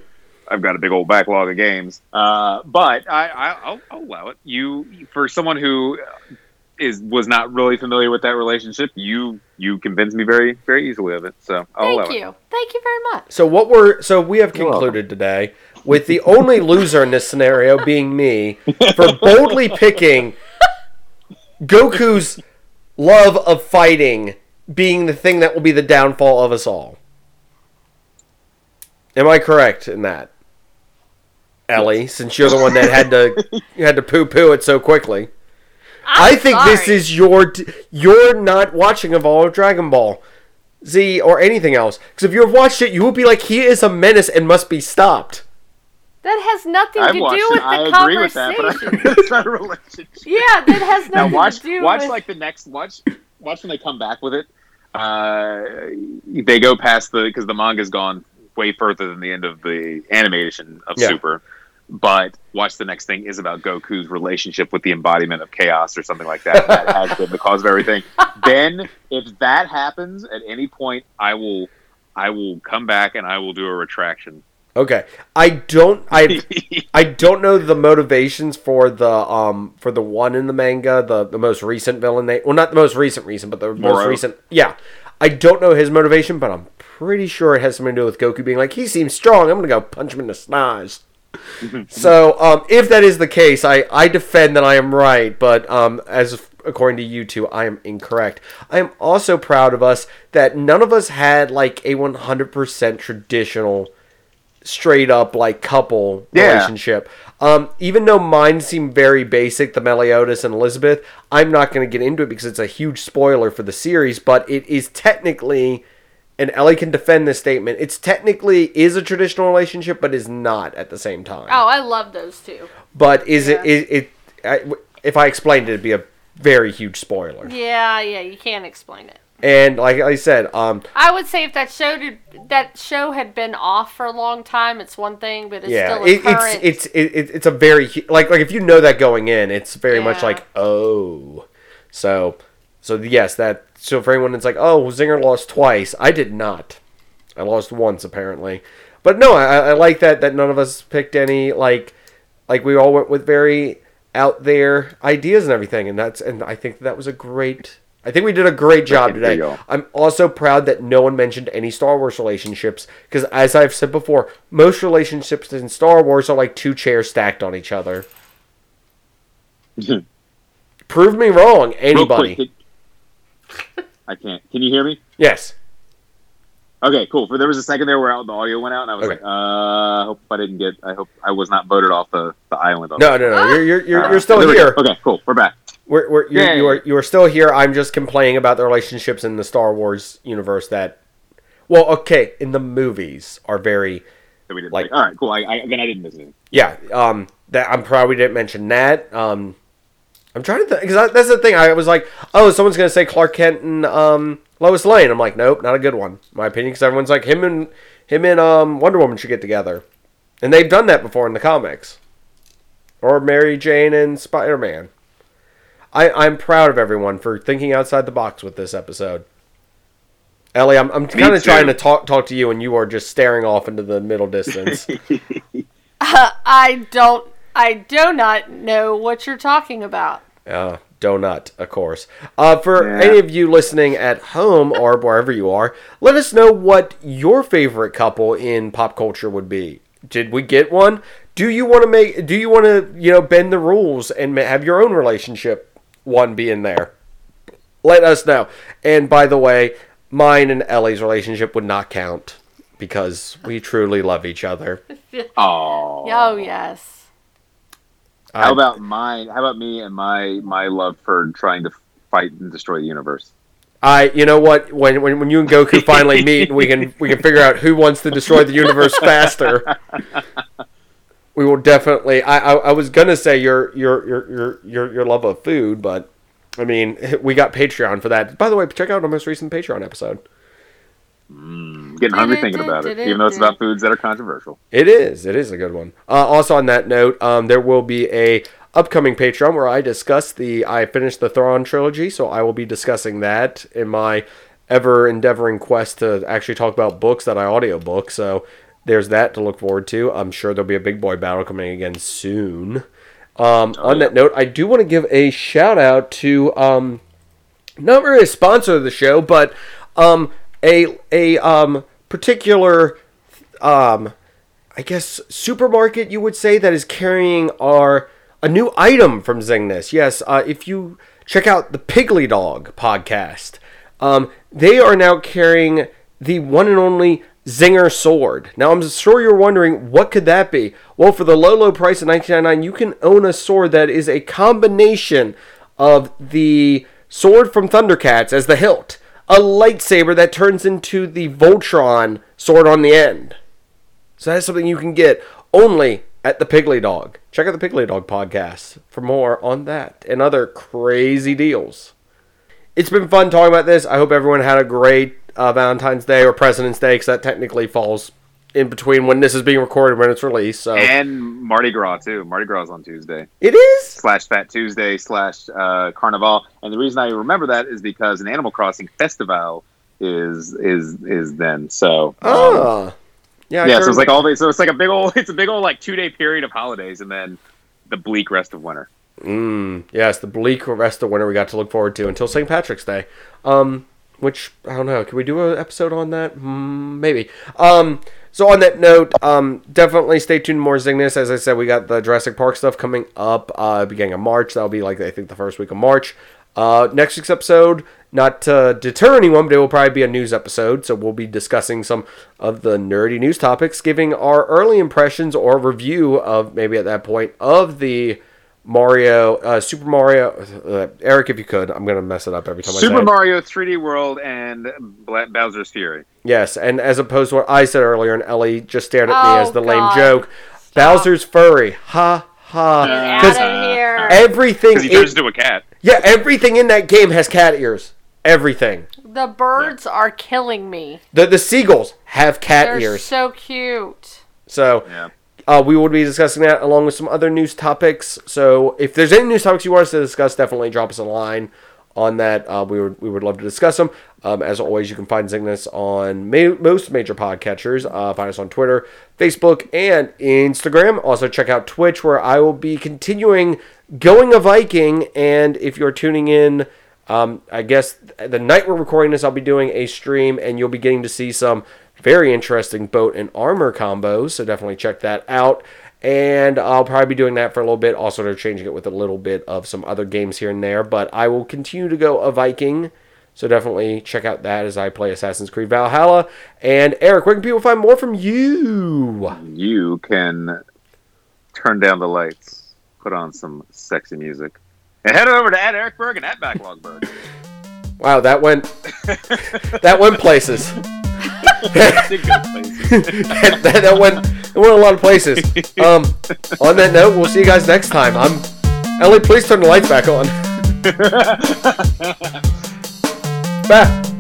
Speaker 2: I've got a big old backlog of games. Uh, but I, I, I'll, I'll allow it. You, for someone who is was not really familiar with that relationship, you you convinced me very very easily of it. So I'll allow
Speaker 3: thank
Speaker 2: it.
Speaker 3: you thank you very much
Speaker 1: So what we're so we have concluded today with the only loser in this scenario being me for boldly picking Goku's love of fighting being the thing that will be the downfall of us all. Am I correct in that? Ellie, since you're the one that had to you had to poo poo it so quickly.
Speaker 3: I'm
Speaker 1: I think this is your t- you're not watching of all of Dragon Ball Z or anything else. Because if you have watched it, you will be like, he is a menace and must be stopped.
Speaker 3: that has nothing
Speaker 2: I've
Speaker 3: to
Speaker 2: watched
Speaker 3: do
Speaker 2: it.
Speaker 3: with
Speaker 2: I
Speaker 3: the
Speaker 2: agree with that,
Speaker 3: conversation
Speaker 2: but it's not a relationship.
Speaker 3: yeah that has
Speaker 2: now
Speaker 3: nothing
Speaker 2: watch
Speaker 3: to do
Speaker 2: watch
Speaker 3: with
Speaker 2: like the next watch watch when they come back with it. Uh, they go past the because the manga's gone way further than the end of the animation of
Speaker 1: Yeah.
Speaker 2: Super. But watch the next thing is about Goku's relationship with the embodiment of chaos or something like that. That has been the cause of everything. then, if that happens at any point, I will, I will come back and I will do a retraction.
Speaker 1: Okay, I don't. I I don't know the motivations for the um for the one in the manga, the the most recent villain. They well, not the most recent recent, but the most recent. Yeah, I don't know his motivation, but I'm pretty sure it has something to do with Goku being like, he seems strong. I'm gonna go punch him in the snaz. so um, if that is the case, I I defend that I am right, but um as according to you two, I am incorrect. I am also proud of us that none of us had like a 100% traditional straight up like couple
Speaker 2: Yeah.
Speaker 1: relationship. Um, even though mine seem very basic, the Meliodas and Elizabeth, I'm not going to get into it because it's a huge spoiler for the series. But it is technically, and Ellie can defend this statement. It's technically is a traditional relationship, but is not at the same time.
Speaker 3: oh i love those two
Speaker 1: But is
Speaker 3: Yeah.
Speaker 1: it? Is it? I, if I explained it, it'd be a very huge spoiler.
Speaker 3: yeah yeah you can't explain it
Speaker 1: And like I said, um,
Speaker 3: I would say if that show did, that show had been off for a long time, it's one thing, but it's
Speaker 1: yeah,
Speaker 3: still a
Speaker 1: it,
Speaker 3: current.
Speaker 1: it's it's it, it's a very like like if you know that going in, it's very much like oh, so so yes, that so for anyone that's like oh Zinger lost twice, I did not, I lost once apparently, but no, I, I like that that none of us picked any like like we all went with very out there ideas and everything, and that's and I think that was a great. I think we did a great job today. I'm also proud that no one mentioned any Star Wars relationships because, as I've said before, most relationships in Star Wars are like two chairs stacked on each other. Prove me wrong, anybody.
Speaker 2: quick, I can't. Can you hear me?
Speaker 1: Yes.
Speaker 2: Okay, cool. For there was a second there where the audio went out, and I was
Speaker 1: Okay.
Speaker 2: like, uh, I hope I didn't get. I hope I was not voted off the, the island.
Speaker 1: No, no, no. You're you're you're,
Speaker 2: Uh,
Speaker 1: you're still
Speaker 2: there we go.
Speaker 1: here.
Speaker 2: Okay, cool. We're back.
Speaker 1: We're, we're, you're,
Speaker 2: Yay.
Speaker 1: you are you are still here. I'm just complaining about the relationships in the Star Wars universe that, well, okay, in the movies are very
Speaker 2: That we did.
Speaker 1: Like-
Speaker 2: Like, all right, cool. I, I then I didn't miss anything.
Speaker 1: Yeah, um, that I'm proud we didn't mention that. Um, I'm trying to think because that's the thing. I was like, oh, someone's gonna say Clark Kent and um, Lois Lane. I'm like, nope, not a good one, in my opinion. Because everyone's like him and him and um, Wonder Woman should get together, and they've done that before in the comics. Or Mary Jane and Spider Man. I I'm proud of everyone for thinking outside the box with this episode. Ellie, I'm, I'm kind of trying to talk talk to you, and you are just staring off into the middle distance.
Speaker 3: I don't. I do not know what you're talking about.
Speaker 1: Uh, donut, of course. Uh, for
Speaker 2: Yeah.
Speaker 1: any of you listening at home or wherever you are, let us know what your favorite couple in pop culture would be. Did we get one? Do you want to make? Do you want to you know bend the rules and have your own relationship one be in there? Let us know. And by the way, mine and Ellie's relationship would not count because we truly love each other.
Speaker 2: Oh.
Speaker 3: Oh yes.
Speaker 1: I-
Speaker 2: How about mine? How about me and my my love for trying to fight and destroy the universe?
Speaker 1: I, you know what? When, when when you and Goku finally meet, we can we can figure out who wants to destroy the universe faster. We will definitely. I, I, I was gonna say your your your your your your love of food, but I mean we got Patreon for that. By the way, check out our most recent Patreon episode.
Speaker 2: I'm getting hungry thinking about it, even though it's about foods that are controversial.
Speaker 1: It is. It is a good one. Uh, also, on that note, um, there will be a upcoming Patreon where I discuss the. I finished the Thrawn trilogy, so I will be discussing that in my ever endeavoring quest to actually talk about books that I audiobook. So there's that to look forward to. I'm sure there'll be a big boy battle coming again soon. Um, on that note, I do want to give a shout out to um, not really a sponsor of the show, but um, a a um, particular um, I guess supermarket you would say that is carrying our a new item from Zingness. Yes, uh, if you check out the Piggly Dog podcast, um, they are now carrying the one and only Zinger sword. Now I'm sure you're wondering what could that be. Well, for the low low price of 19.99, you can own a sword that is a combination of the sword from Thundercats as the hilt, a lightsaber that turns into the Voltron sword on the end. So that's something you can get only at the Piggly Dog. Check out the Piggly Dog podcast for more on that and other crazy deals. It's been fun talking about this. I hope everyone had a great uh, Valentine's Day or President's Day because that technically falls in between when this is being recorded when it's released. So
Speaker 2: And Mardi Gras too. Mardi Gras is on Tuesday.
Speaker 1: it is.
Speaker 2: slash Fat Tuesday slash uh, Carnival. And the reason I remember that is because an Animal Crossing festival is is is then. So um,
Speaker 1: Ah, yeah. I
Speaker 2: yeah, so it's like all the, so it's like a big old it's a big old like two day period of holidays and then the bleak rest of winter.
Speaker 1: Mm, yes, the bleak rest of winter we got to look forward to until St. Patrick's Day. Um, which I don't know. Can we do an episode on that? Mm, maybe. Um, so on that note, um, definitely stay tuned more Zingness. As I said, we got the Jurassic Park stuff coming up uh, beginning of March. That'll be like I think the first week of March. Uh, next week's episode, not to deter anyone, but it will probably be a news episode. So we'll be discussing some of the nerdy news topics, giving our early impressions or review of maybe at that point of the Mario, uh, Super Mario. Uh, Eric, if you could, I'm gonna mess it up every time I say
Speaker 2: Super. Mario 3D World and Bowser's Fury.
Speaker 1: Yes, and as opposed to what I said earlier, and Ellie just stared at
Speaker 3: Oh,
Speaker 1: me as the lame
Speaker 3: God.
Speaker 1: joke. Bowser's furry. Ha ha.
Speaker 3: Get
Speaker 1: Because
Speaker 3: out of here.
Speaker 1: everything,
Speaker 2: Because he turns into a cat.
Speaker 1: yeah, everything in that game has cat ears. everything.
Speaker 3: The birds are killing me.
Speaker 1: The the seagulls have cat
Speaker 3: They're
Speaker 1: ears.
Speaker 3: so cute.
Speaker 1: So
Speaker 2: Yeah.
Speaker 1: uh, we will be discussing that along with some other news topics. So if there's any news topics you want us to discuss, definitely drop us a line on that. Uh, we would we would love to discuss them. Um, as always, you can find Zingness on ma- most major podcatchers. Uh, find us on Twitter, Facebook, and Instagram. Also check out Twitch, where I will be continuing going a Viking. And if you're tuning in. Um, I guess the night we're recording this, I'll be doing a stream, and you'll be getting to see some very interesting boat and armor combos. So definitely check that out. And I'll probably be doing that for a little bit. Also, they're changing it with a little bit of some other games here and there. But I will continue to go a Viking. So definitely check out that as I play Assassin's Creed Valhalla. And Eric, where can people find more from you?
Speaker 2: You can turn down the lights, put on some sexy music, and head over to at Eric Berg and at Backlog Berg.
Speaker 1: Wow, that went that went places.
Speaker 2: Did go places.
Speaker 1: that, that, that went it went a lot of places. Um, on that note, we'll see you guys next time. I'm Ellie. Please turn the lights back on. Bye.